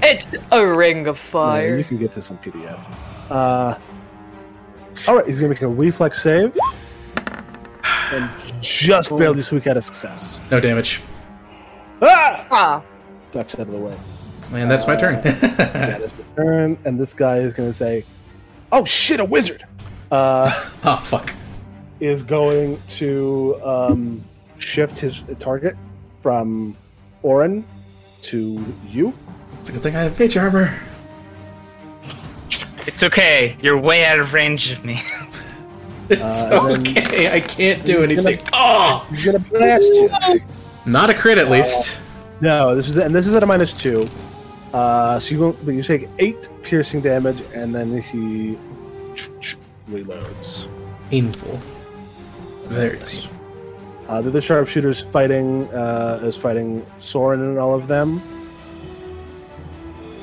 It's a ring of yeah, fire. you can get this in PDF. Uh, all right, he's gonna make a reflex save, and just barely squeak out a success. No damage. Ah! Ah, Ducks out of the way. And that's my turn. That is my turn, and this guy is gonna say, "Oh shit, a wizard!" Uh, oh fuck. is going to um, shift his target from Orin to you. It's a good thing I have mage armor. It's okay. You're way out of range of me. It's Uh, okay. I can't do He's gonna- anything. Oh, He's gonna blast you. not a crit at least. No, this is and this is at a minus two. Uh, so you won't, but you take eight piercing damage, and then he reloads. Painful. Very painful. Uh, the other sharpshooters fighting uh, is fighting Soren and all of them.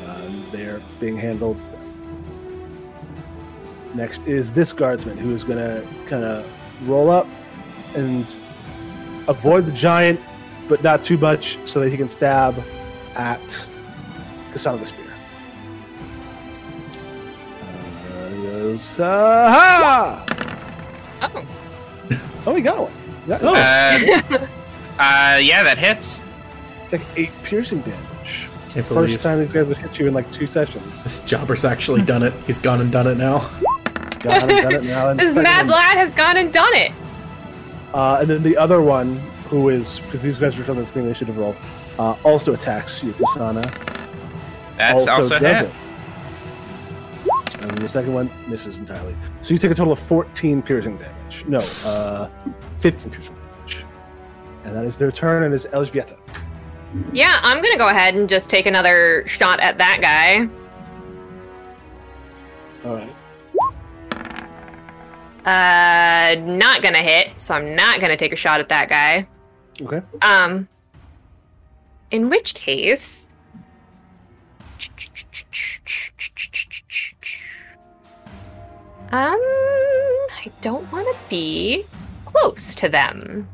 Um, they're being handled. Next is this guardsman who is going to kind of roll up and avoid the giant, but not too much, so that he can stab at Kasana the Spear. Uh, yes, ha! oh. Oh, we got one. We got Oh. Uh, uh, yeah, that hits. It's like eight piercing damage. Can't First believe time these guys have hit you in like two sessions. this jobber's actually done it. He's gone and done it now. Got it, done it now. And This second mad one- lad has gone and done it. Uh, and then the other one, who is because these guys are from this thing they should have rolled, uh, also attacks you, Kasana. That's also, does hit. it. And the second one misses entirely. So you take a total of 14 piercing damage. No, uh, 15 piercing damage. And that is their turn, and it's Elzbieta. Yeah, I'm gonna go ahead and just take another shot at that guy. All right. Uh, not gonna hit, so I'm not gonna take a shot at that guy. Okay. Um, in which case, um, I don't want to be close to them.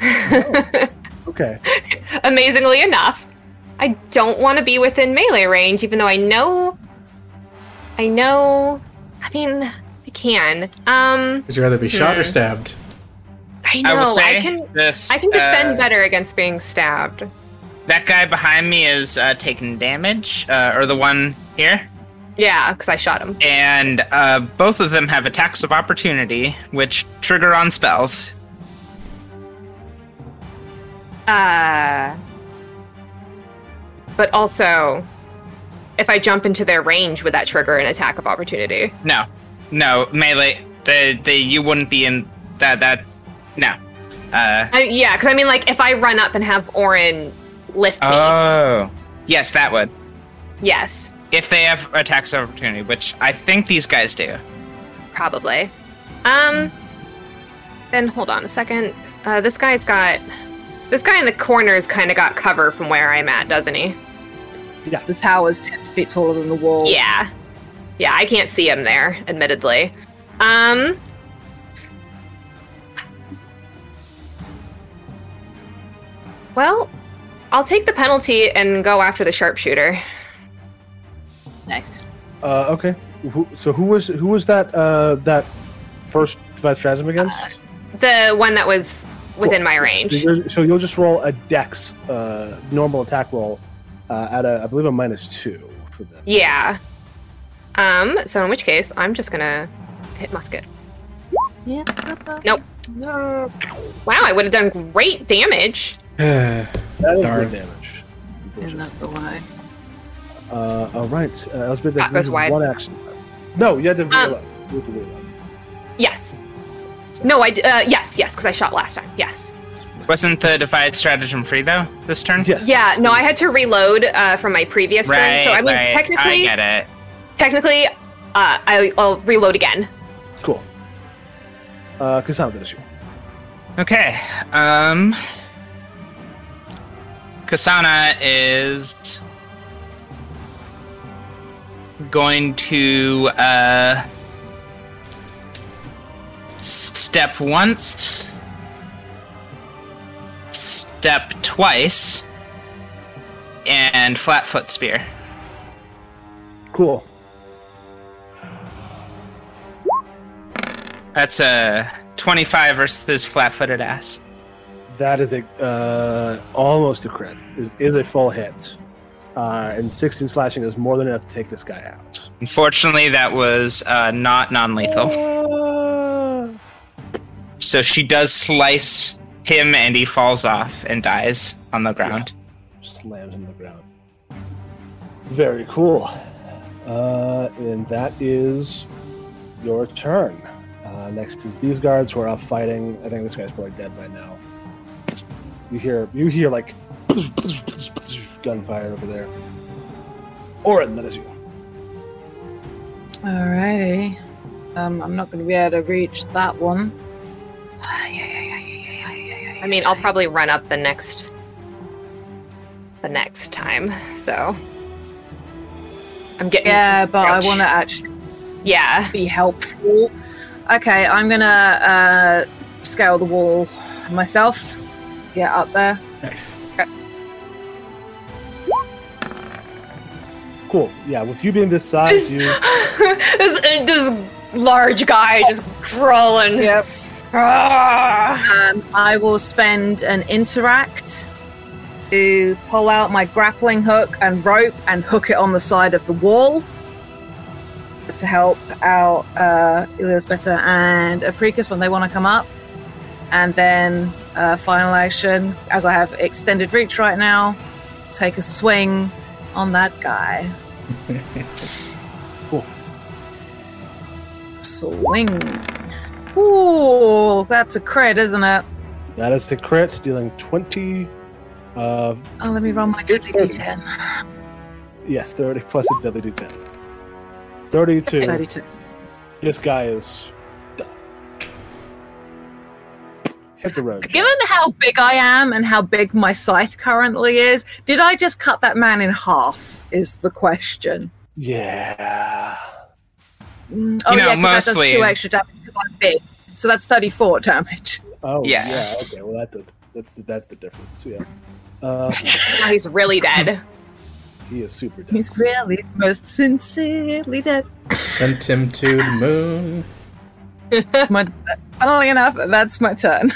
Okay. Amazingly enough, I don't want to be within melee range, even though I know, I know. I mean, I can. Um, Would you rather be shot or Hmm. stabbed? I know I will say I can. this. I can defend uh, better against being stabbed. That guy behind me is uh, taking damage, uh, or the one here, Yeah, because I shot him. and uh, both of them have attacks of opportunity, which trigger on spells. Uh, but also, if I jump into their range, would that trigger an attack of opportunity? No, no melee. The the you wouldn't be in that that. No. Uh, I, yeah, because I mean, like, if I run up and have Orin lift me, oh, yes, that would. yes, If they have attacks of opportunity, which I think these guys do. probably. Um, then hold on a second. Uh, this guy's got. This guy in the corner's kind of got cover from where I'm at, doesn't he? Yeah. The tower's 10 feet taller than the wall. Yeah. Yeah, I can't see him there, admittedly. Um Well, I'll take the penalty and go after the sharpshooter. Nice. Uh, okay. Who, so who was who was that uh, that first five strategy against? The one that was within Cool. my range. you're- so you'll just roll a dex uh, normal attack roll uh, at a I believe a minus two for that. Yeah. Um, so in which case, I'm just gonna hit musket. Yeah. Nope. No. Wow, I would have done great damage. That is Darn. good damage. In unfortunately. that way. Uh, all right, uh, Elspeth, That that goes wide. one action. No, you had to Um, reload. You had to reload. Yes. No, I. uh, yes, yes, because I shot last time. Yes. Wasn't the Defiant Stratagem free though this turn? Yes. Yeah, no, I had to reload uh, from my previous Right. turn. So I mean, right. technically, I get it. technically, uh, I, I'll reload again. Cool. Uh, Kasana, that is you. Okay. Um. Kasana is going to uh, step once, step twice, and flatfoot spear. Cool. That's a 25 versus this flat-footed ass. That is a uh, almost a crit. Is, is a full hit. Uh, and 16 slashing is more than enough to take this guy out. Unfortunately, that was uh, not non-lethal. Uh, So she does slice him, and he falls off and dies on the ground. slams into the ground. Very cool. Uh, and that is your turn. Uh, next is these guards who are off fighting. I think this guy's probably dead by now. You hear you hear like gunfire over there. Orin, that is you. Alrighty. Um, I'm not going to be able to reach that one. I mean, I'll probably run up the next, the next time. So I'm getting. Yeah, but Ouch. I want to actually Yeah. be helpful. Okay, I'm gonna uh, scale the wall myself. Get up there. Nice. Cool. Yeah, with you being this size, you this, this large guy just crawling. Yep. Ah. Um, I will spend an interact to pull out my grappling hook and rope and hook it on the side of the wall to help out uh, better and Apricus when they want to come up. And then uh, final action, as I have extended reach right now, take a swing on that guy. Cool. Swing. Ooh, that's a crit, isn't it? That is the crit, dealing 20. Uh, Oh, let me roll my deadly d10. yes, 30 plus a deadly d10. 32. 32. This guy is Hit the road. Given how big I am and how big my scythe currently is, did I just cut that man in half? Is the question. Yeah. Mm, Oh You know, yeah, because that does two extra damage because I'm big. So that's 34 damage. Oh, Yeah. yeah. Okay, well, that does, that's, the, that's the difference. Yeah. Uh, Now he's really dead. he is super dead. He's really most sincerely dead. Sent him to the moon. My, funnily enough, that's my turn.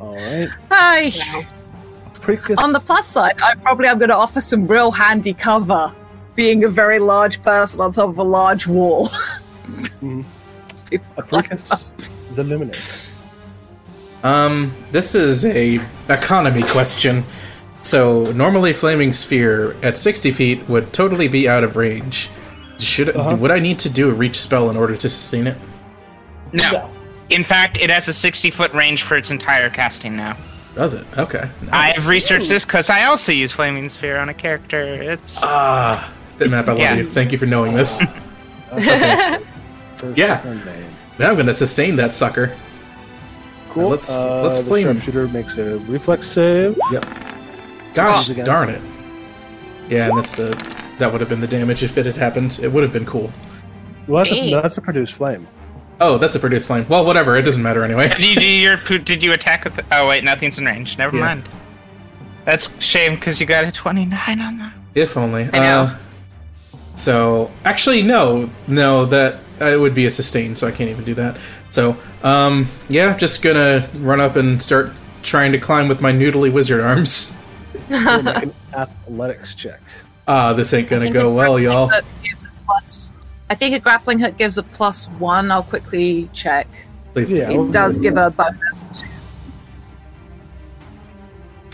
All right. Hi. Precus. On the plus side, I probably am going to offer some real handy cover, being a very large person on top of a large wall. Mhm. People A climb the Luminous. Um, this is a economy question. So normally, flaming sphere at sixty feet would totally be out of range. Should Uh-huh. would I need to do a reach spell in order to sustain it? No. No. In fact, it has a 60 foot range for its entire casting now. Does it? Okay. I've researched this because I also use Flaming Sphere on a character. It's. Ah, Bitmap, I love Yeah. you. Thank you for knowing this. Okay. Yeah. now I'm gonna sustain that sucker. Cool. Let's- uh, let's the flame. sharpshooter makes a reflex save. Yep. Gosh darn it. Yeah, and that's the that would have been the damage if it had happened. It would have been cool. Well, that's a, that's a produced flame. Oh, that's a produce flame. Well, whatever. It doesn't matter anyway. did you your? Did you attack with? Oh wait, nothing's in range. Never Yeah. mind. That's shame because you got a 29 on that. If only. I know. Uh, so actually, no, no, that uh, it would be a sustain, so I can't even do that. So, um, yeah, just gonna run up and start trying to climb with my noodly wizard arms. Make an athletics check. Ah, this ain't gonna go well, y'all. gives a plus- I think a grappling hook gives a plus one. I'll quickly check. Please do. Yeah. It does give a bonus.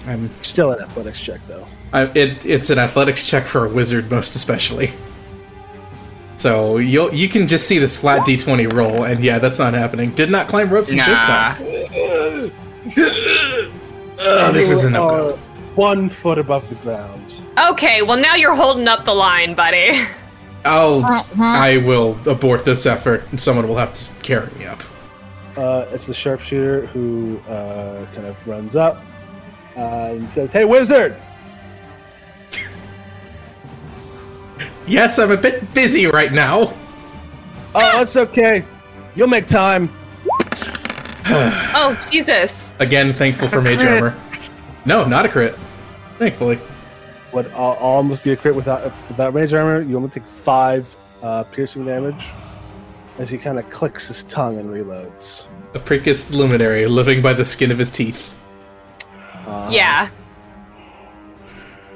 I'm, Still an athletics check, though. I, it, it's an athletics check for a wizard, most especially. So you you can just see this flat d20 roll, and yeah, that's not happening. Did not climb ropes in gym Nah. class. Ugh, this is a no go. Uh, One foot above the ground. Okay, well now you're holding up the line, buddy. I'll I will abort this effort, and someone will have to carry me up. Uh, it's the sharpshooter who uh, kind of runs up uh, and says, "Hey, wizard! Yes, I'm a bit busy right now. Oh, that's okay. You'll make time." Oh Jesus! Again, thankful for mage armor. No, not a crit. Thankfully. Would al- almost be a crit without without mage armor. You only take five uh, piercing damage as he kind of clicks his tongue and reloads. Apricus luminary living by the skin of his teeth. Uh, Yeah.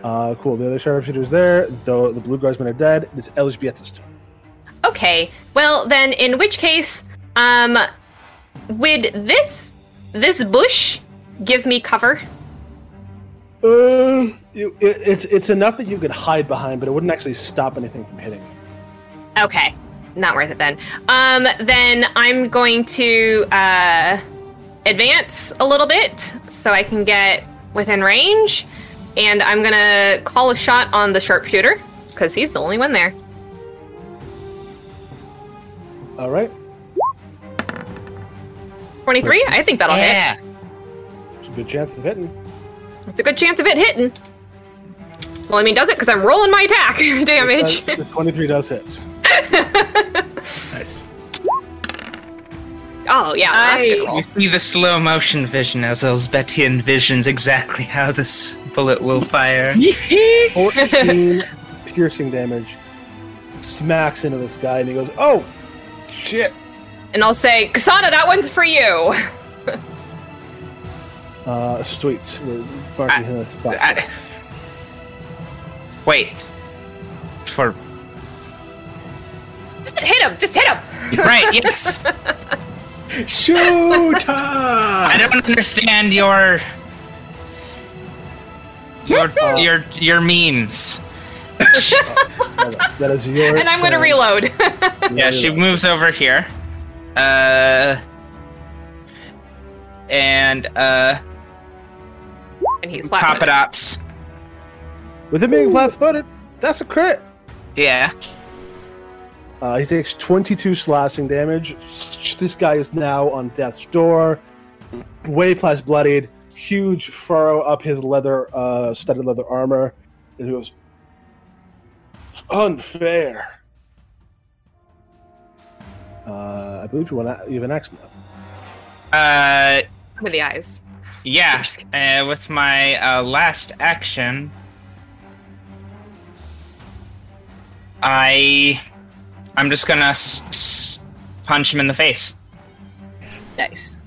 Uh, cool. The other sharpshooters there, though the blue guardsmen are dead. It is Elżbieta's turn. Okay. Well, then, in which case, um, would this this bush give me cover? Uh, you, it, it's it's enough that you could hide behind, but it wouldn't actually stop anything from hitting. Okay, not worth it then. Um, then I'm going to uh, advance a little bit so I can get within range, and I'm gonna call a shot on the sharpshooter because he's the only one there. All right, Twenty-three. I think that'll hit. yeah. it's a good chance of hitting. It's a good chance of it hitting. Well, I mean, does it? Because I'm rolling my attack damage. The Twenty-three does hit. Nice. oh yeah, that's good. You see the slow motion vision as Elżbieta envisions exactly how this bullet will fire. Fourteen piercing damage smacks into this guy, and he goes, "Oh, shit!" And I'll say, Kasana, that one's for you. Uh, sweet. We're marking him as five. I- wait. For Just hit him. Just hit him. right, yes. Shoot! I don't understand your your your your memes. that is your. and I'm going to reload. Yeah, she moves over here. Uh. And uh, And he's flat. Papadops. With him being flat-footed, that's a crit. Yeah. Uh, he takes 22 slashing damage. This guy is now on death's door, way past bloodied. Huge furrow up his leather, uh, studded leather armor. And he goes, unfair. Uh, I believe you, want to, you have an action now. Uh, With the eyes. yeah. Uh, with my uh, last action, I, I'm just gonna s- s- punch him in the face. Nice.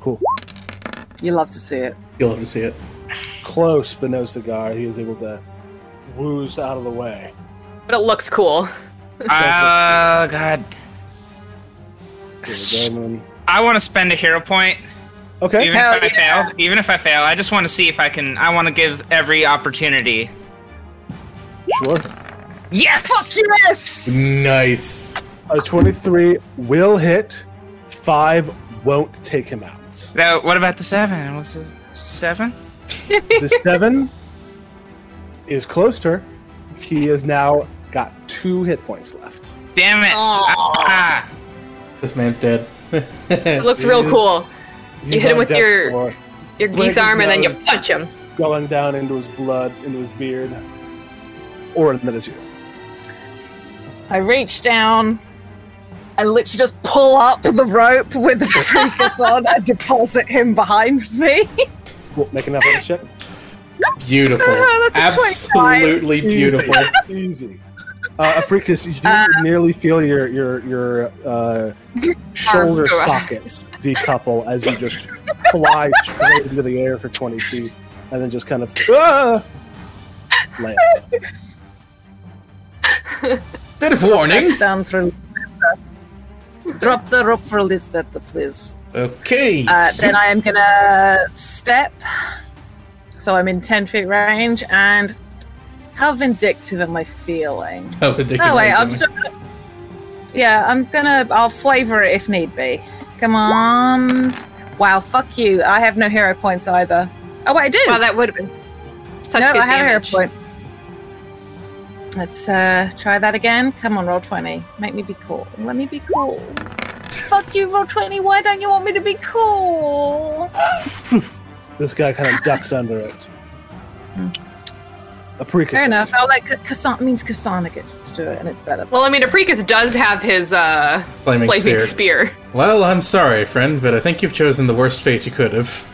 Cool. You love to see it. You'll have to see it. Close, but no cigar. He is able to wooze out of the way. But it looks cool. Oh God. Here we go, and I want to spend a hero point, Okay. even Hell if I yeah. fail. Even if I fail, I just want to see if I can. I want to give every opportunity. Sure. Yes. Fuck yes! Nice. A 23 will hit. Five won't take him out. Now, what about the seven? Was it seven? The seven is closer. He has now got two hit points left. Damn it! Aw. Ah. This man's dead. It looks real He's- cool. You hit him with your- door, Your geese arm and then you punch him. going down into his blood, into his beard. Or that is you. I reach down and literally just pull up the rope with the Precus on and deposit him behind me. Cool. Make an athletics check. Beautiful. That's a 25. Absolutely beautiful. Easy. Uh, Apricus, you Uh, nearly feel your your your uh, shoulder go sockets decouple as you just fly straight into the air for 20 feet, and then just kind of ah, land. Bit of warning. Down through. Drop the rope for Lisbeth, please. Okay. Uh, then I am gonna step. So I'm in 10 feet range, and how vindictive am I feeling? How ridiculous. Oh wait, I'm still. Gonna, yeah, I'm gonna. I'll flavor it if need be. Come on. Wow, fuck you. I have no hero points either. Oh wait, I do. Wow, that would have been such no, good I have damage. a hero point. Let's uh try that again. Come on, roll twenty. Make me be cool. Let me be cool. Fuck you, roll twenty. Why don't you want me to be cool? This guy kind of ducks under it. Apricus. Fair enough. I'll let Kasana means Kasana gets to do it, and it's better. Well, I mean, Apricus does have his uh, Flaming flaming sphere. sphere. Well, I'm sorry, friend, but I think you've chosen the worst fate you could have.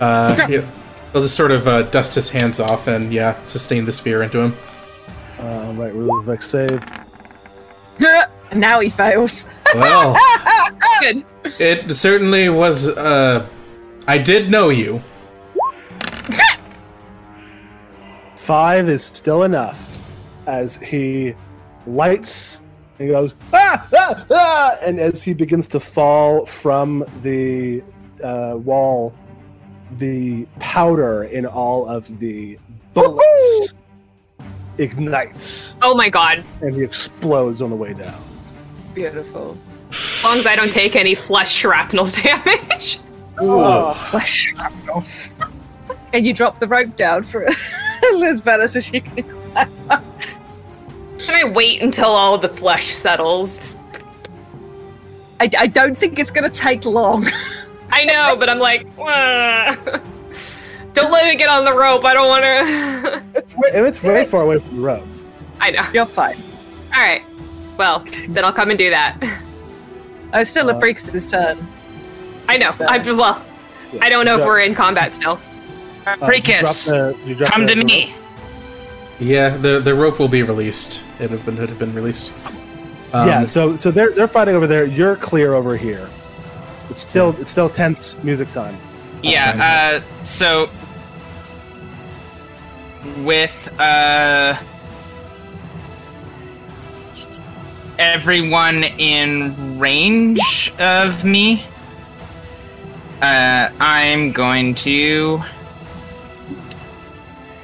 Uh, yeah, he'll just sort of uh, dust his hands off and, yeah, sustain the sphere into him. Uh, right, roll the vex save. now he fails. Well, Good. it certainly was. Uh, I did know you. Five is still enough as he lights and he goes, ah, ah, ah, and as he begins to fall from the uh, wall, the powder in all of the bullets ignites Oh my god. and he explodes on the way down. Beautiful. As long as I don't take any flesh shrapnel damage. Oh, flesh shrapnel. and you drop the rope down for Lisbeth so she can. Can I wait until all the flesh settles? I, I don't think it's going to take long. I know, but I'm like, "Wah." don't let me get on the rope. I don't want to. It's, way- and it's very far away from the rope. I know. You're fine. All right. Well, then I'll come and do that. Oh, it's still Uh, Apricus' turn. I know. I well, I don't know if we're in combat still. Uh, you Precus, drop the- you drop come the- to the me. Yeah, the the rope will be released. It have been it have been released. Um, yeah, so so they're they're fighting over there. You're clear over here. It's still it's still tense music time. Yeah. Uh, so with uh everyone in range of me, uh, I'm going to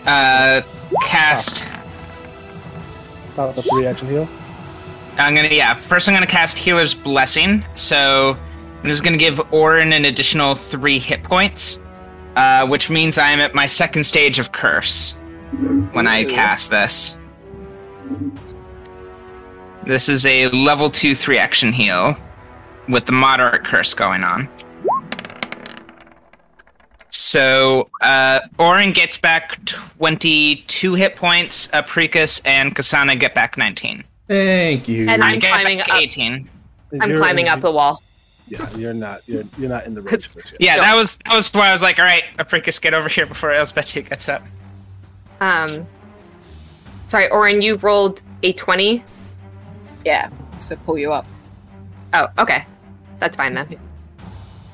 uh cast. About the free action heal. I'm gonna yeah. First, I'm gonna cast Healer's Blessing. So this is gonna give Orin an additional three hit points, uh, which means I am at my second stage of Curse when I cast this. This is a level two three action heal with the moderate curse going on. So uh, Orin gets back 22 hit points, Apricus and Kasana get back 19. Thank you. And I I'm get climbing up. 18. I'm You're- climbing up the wall. Yeah, you're not. You're you're not in the range of this yet. Yeah, Sure. that was that was why I was like, all right, Apricus, get over here before Elsbeth gets up. Um, sorry, Orin, you rolled a 20. Yeah, to pull you up. Oh, okay. That's fine then.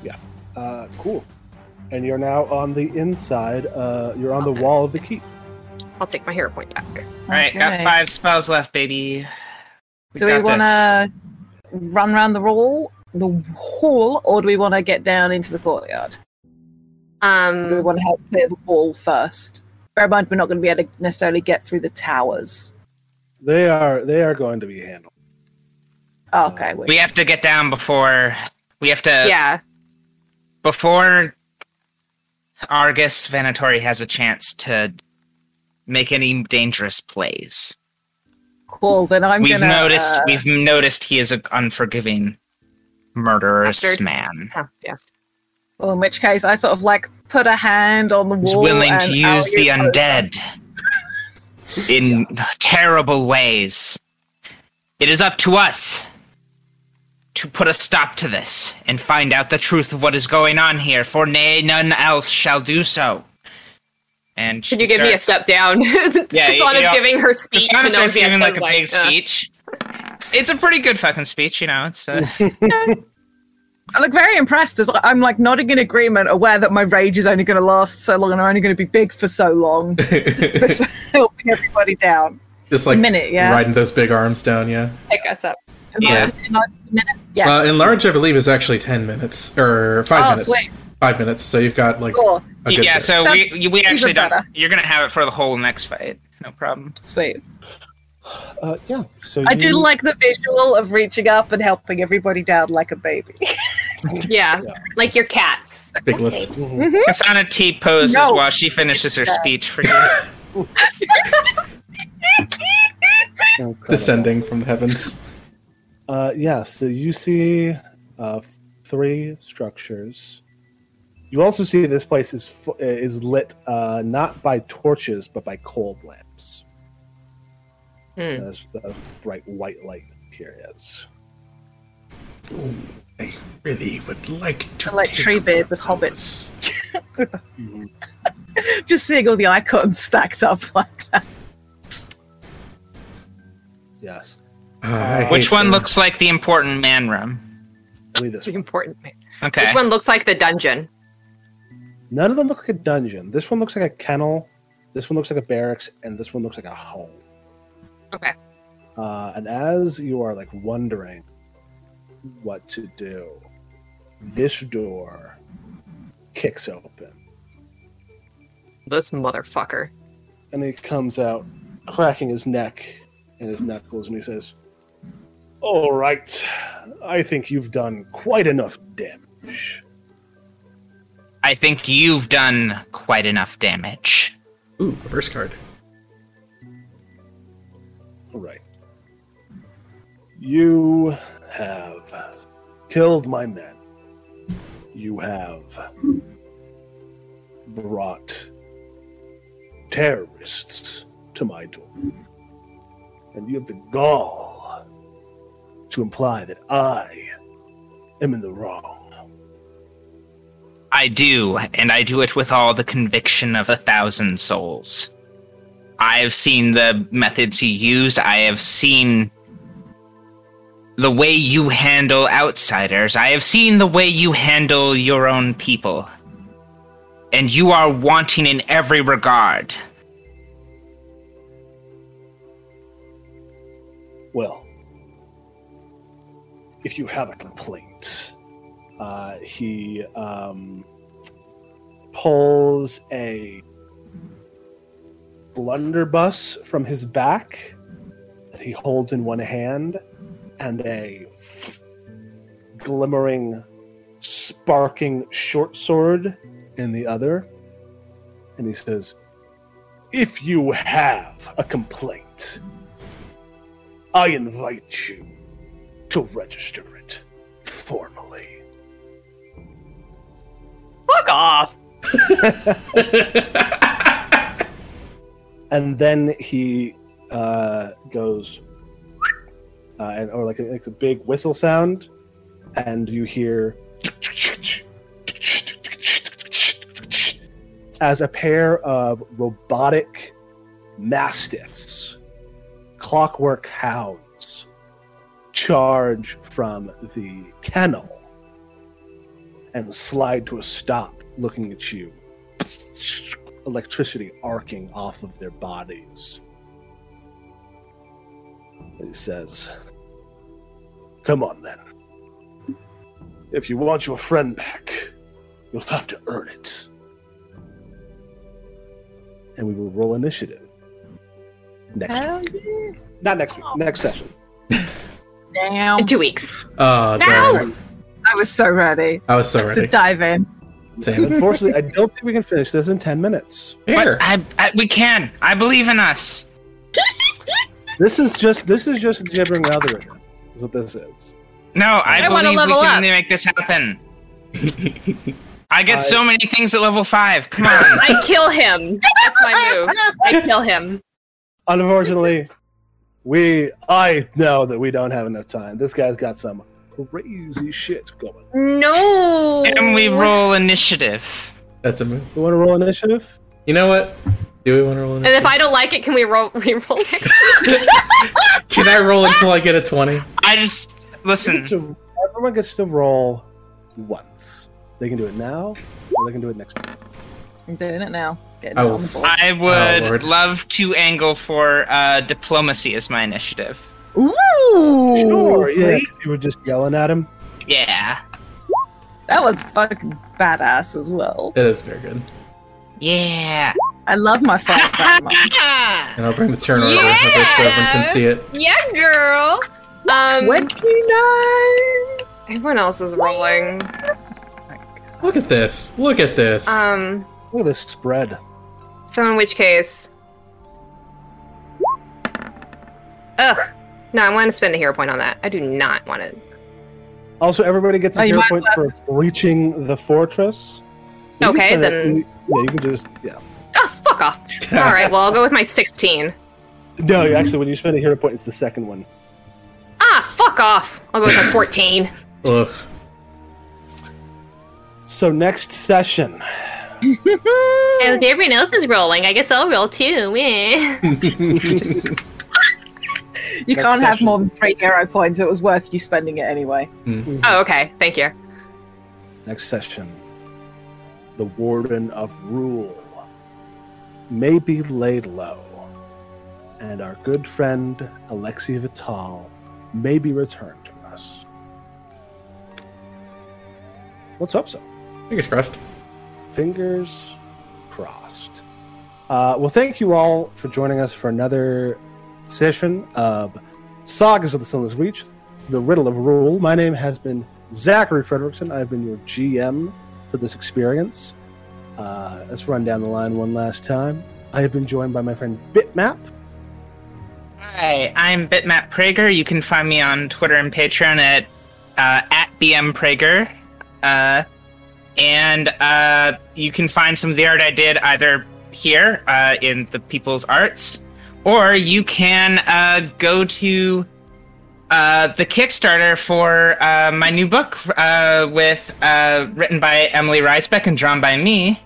Yeah. Uh, cool. And you're now on the inside. Uh, you're on the wall of the keep. I'll take my hero point back. All right, got five spells left, baby. Do we want to run around the wall, the hall, or do we want to get down into the courtyard? Um, do we want to help clear the wall first? Bear in mind, we're not going to be able to necessarily get through the towers. They are they are going to be handled. Oh, okay, wait. We have to get down before we have to yeah. before Argus Venatori has a chance to make any dangerous plays. cool. Then I'm we've gonna. noticed uh, we've noticed he is an unforgiving murderous Bastard. man. Huh, yes. well, in which case, I sort of like put a hand on the He's wall. willing and to use the undead in terrible ways. It is up to us to put a stop to this and find out the truth of what is going on here, for nay, none else shall do so. And Could she you give me a step down? Yeah, you Kasana's know, giving her speech. Kasana starts giving like is a big uh, speech. It's a pretty good fucking speech, you know. It's uh, I look very impressed as I'm like nodding in agreement, aware that my rage is only going to last so long and I'm only going to be big for so long, helping everybody down. Just like a minute, yeah. riding those big arms down, yeah. pick us up. Yeah. In like a minute, yeah. Uh, enlarge, I believe, is actually ten minutes or five Oh, minutes. sweet. Five minutes. So you've got like cool. a good yeah. bit. So That's we we actually don't. better. You're gonna have it for the whole next fight. No problem. Sweet. Uh, yeah. So I do like the visual of reaching up and helping everybody down like a baby. Yeah, Yeah. like your cats. big lift. Mhm. Kasana T poses No. while she finishes her speech for you. Incredible. Descending from the heavens. Uh, yeah, so you see uh, three structures. You also see this place is fu- is lit uh, not by torches but by coal lamps. Hmm. That's the bright white light here is. Ooh, I really would like to. I like take Treebeard one of with hobbits. Mhm. Just seeing all the icons stacked up like that. Yes, those. Ah, Which one the- looks like the important man room? this The one. important. Okay. Which one looks like the dungeon? None of them look like a dungeon. This one looks like a kennel. This one looks like a barracks, and this one looks like a home. Okay. Uh, and as you are like wondering what to do, this door kicks open, This motherfucker. and he comes out, cracking his neck and his knuckles, and he says, "All right, I think you've done quite enough damage. I think you've done quite enough damage. Ooh, reverse card. All right, you have uh, killed my men. You have brought terrorists to my door. And you have the gall to imply that I am in the wrong. I do, and I do it with all the conviction of a thousand souls. I have seen the methods you use. I have seen the way you handle outsiders. I have seen the way you handle your own people. And you are wanting in every regard. Well, if you have a complaint, uh, he um, pulls a blunderbuss from his back that he holds in one hand, and a glimmering, sparking short sword in the other. And he says, If you have a complaint, I invite you to register it formally. Fuck off. and then he uh, goes, uh, and, or like it's a big whistle sound, and you hear as a pair of robotic mastiffs, clockwork hounds, charge from the kennel and slide to a stop, looking at you electricity arcing off of their bodies. He says, Come on then. If you want your friend back, you'll have to earn it. And we will roll initiative. Next Hell week. yeah. Not next week, next session. Damn. In two weeks. Uh, oh, No! I was so ready I was so ready. to dive in. Same. Unfortunately, I don't think we can finish this in 10 minutes. Here. I, I, we can. I believe in us. This is just this is just gibbering algorithm. Is what this is. No, I, I wanna believe we level can up. only make this happen. I get I- so many things at level five. Come on. I kill him. That's my move. I kill him. Unfortunately, we I know that we don't have enough time. This guy's got some crazy shit going. No. and we roll initiative. That's a move. You want to roll initiative? You know what? Do we want to roll in? And if I don't like it, can we roll re-roll next? Can I roll until I get a 20? I just listen. To- everyone gets to roll once. They can do it now, or they can do it next time. I'm doing it now. Getting I it on the. I Oh, would Lord. love to angle for uh, diplomacy as my initiative. Ooh! Sure, yeah. great. You were just yelling at him. Yeah. That was fucking badass as well. It is very good. Yeah. I love my fight that much. And I'll bring the turn order over so everyone can see it. yeah, girl. Um, 29! everyone else is rolling. Look at this. Look at this. Um, Look at this spread. so in which case, ugh, no, I want to spend a hero point on that. I do not want to. Also, everybody gets a Oh, hero might as point for reaching the fortress. You Okay, spend that- then- yeah, you can just yeah. Oh, fuck off. All right, well, I'll go with my 16. No, actually, when you spend a hero point, it's the second one. Ah, fuck off. I'll go with my 14. Ugh. So next session, And everyone else is rolling. I guess I'll roll too. Eh. You Next can't have session. more than three hero points. It was worth you spending it anyway. Oh, okay. Thank you. next session, the Warden of Ruel may be laid low, and our good friend Alexei Vital may be returned to us. Let's hope so. Fingers crossed. Fingers crossed. Uh, well, thank you all for joining us for another session of Sagas of the Sunless Reach, The Riddle of Ruel. My name has been Zachary Frederickson. I've been your GM for this experience. Uh, let's run down the line one last time. I have been joined by my friend Bitmap. Hi, I'm Bitmap Prager. You can find me on Twitter and Patreon at uh, at BM Prager. Uh, and uh, you can find some of the art I did either here uh, in the People's Arts, or you can uh, go to uh, the Kickstarter for uh, my new book uh, with uh, written by Emily Reisbeck and drawn by me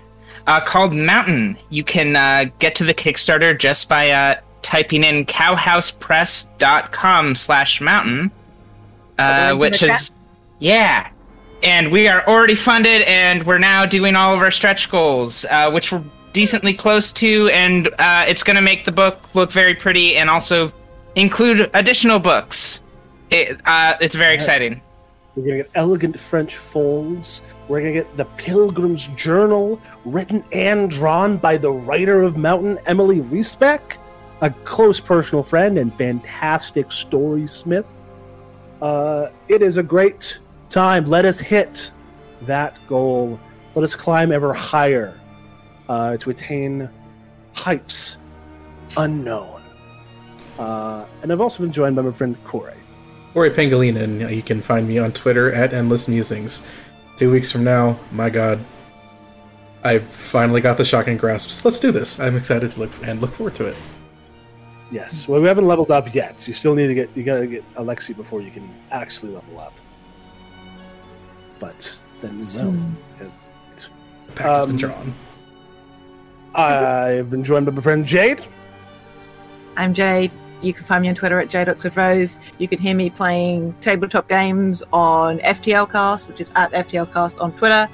uh, called Mountain. You can uh, get to the Kickstarter just by uh, typing in cowhousepress.com slash mountain, uh, which the is, yeah. And we are already funded, and we're now doing all of our stretch goals, uh, which we're decently close to, and uh, it's going to make the book look very pretty and also include additional books. It, uh, it's very Yes. exciting. We're going to get elegant French folds. We're going to get the Pilgrim's Journal, written and drawn by the writer of Mountain, Emily Reesbeck, a close personal friend and fantastic story smith. uh, it is a great time. Let us hit that goal. Let us climb ever higher uh, to attain heights unknown. Uh, and I've also been joined by my friend Corey. Corey Pangolina, and you can find me on Twitter at Endless Musings. Two weeks from now, my god, I've finally got the shocking grasps. Let's do this. I'm excited to look and look forward to it. Yes. Well, we haven't leveled up yet. So you still need to get you gotta get Alexi before you can actually level up. But then you will. The pact has been Um, drawn. I've been joined by my friend Jade. I'm Jade. You can find me on Twitter at Jade Oxford Rose. You can hear me playing tabletop games on FTLcast, which is at FTLcast on Twitter.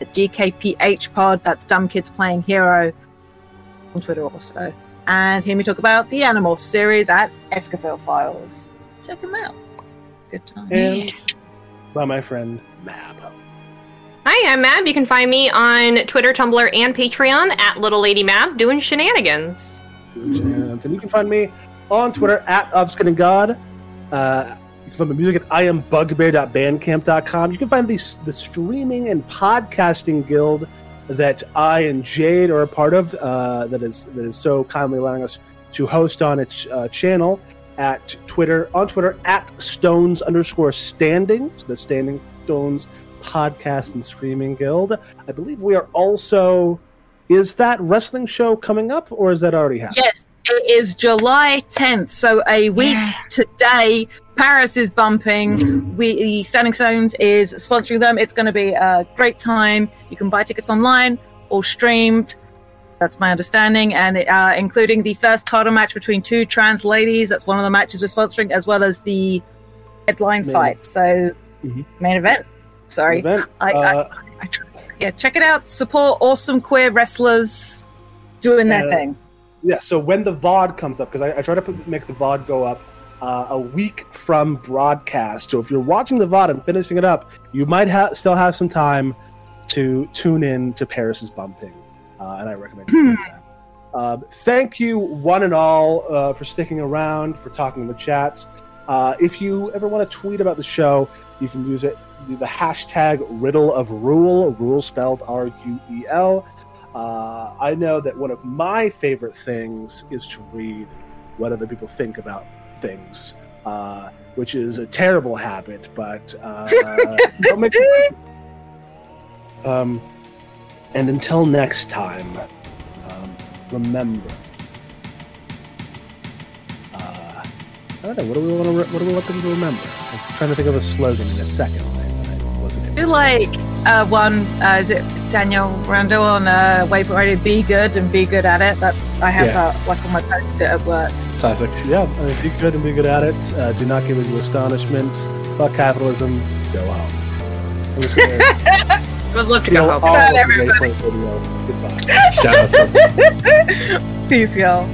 At DKPH Pod, that's Dumb Kids Playing Hero on Twitter also. And hear me talk about the Animorph series at Escafil Files. Check them out. Good time. And by my friend Mab. Hi, I'm Mab. You can find me on Twitter, Tumblr, and Patreon at Little Lady Mab doing shenanigans. And you can find me on Twitter at Upskin God. Uh, you can find my music at iambugbear.bandcamp.com. You can find the, the streaming and podcasting guild that I and Jade are a part of uh, that is that is so kindly allowing us to host on its uh, channel at Twitter on Twitter at Stones underscore Standing. So the Standing Stones podcast and streaming guild. I believe we are also. Is that wrestling show coming up, or is that already happening? Yes, it is July 10th. So a week today, Paris is bumping. We Standing Stones is sponsoring them. It's going to be a great time. You can buy tickets online or streamed. That's my understanding, and uh, including the first title match between two trans ladies. That's one of the matches we're sponsoring, as well as the headline Main- fight. So Mhm. main event. Sorry, Event. I, Uh, I, I, yeah, check it out. Support awesome queer wrestlers doing their Uh, thing. Yeah, so when the VOD comes up, because I, I try to put, make the VOD go up uh, a week from broadcast. So if you're watching the VOD and finishing it up, you might ha- still have some time to tune in to Paris's Bumping. Uh, and I recommend you do that. Um, thank you, one and all, uh, for sticking around, for talking in the chats. Uh, if you ever want to tweet about the show, you can use it. The hashtag Riddle of Ruel, rule spelled R U E L. Uh, I know that one of my favorite things is to read what other people think about things, uh, which is a terrible habit, but uh, don't make it. Um, and until next time, um, remember. Uh, I don't know. What do we want to? Re- what do we want them to remember? I'm trying to think of a slogan in a second. Do like uh, one uh, is it Danielle Riendeau on uh, Waypoint Radio? Be good and be good at it. That's I have Yeah. that like on my post-it at work. Classic. Yeah, I mean, be good and be good at it. Uh, do not give into astonishment. Fuck capitalism. Go home. I'm just gonna Would love to steal go all home. Good night, everybody. Goodbye. Shout out. Peace, y'all.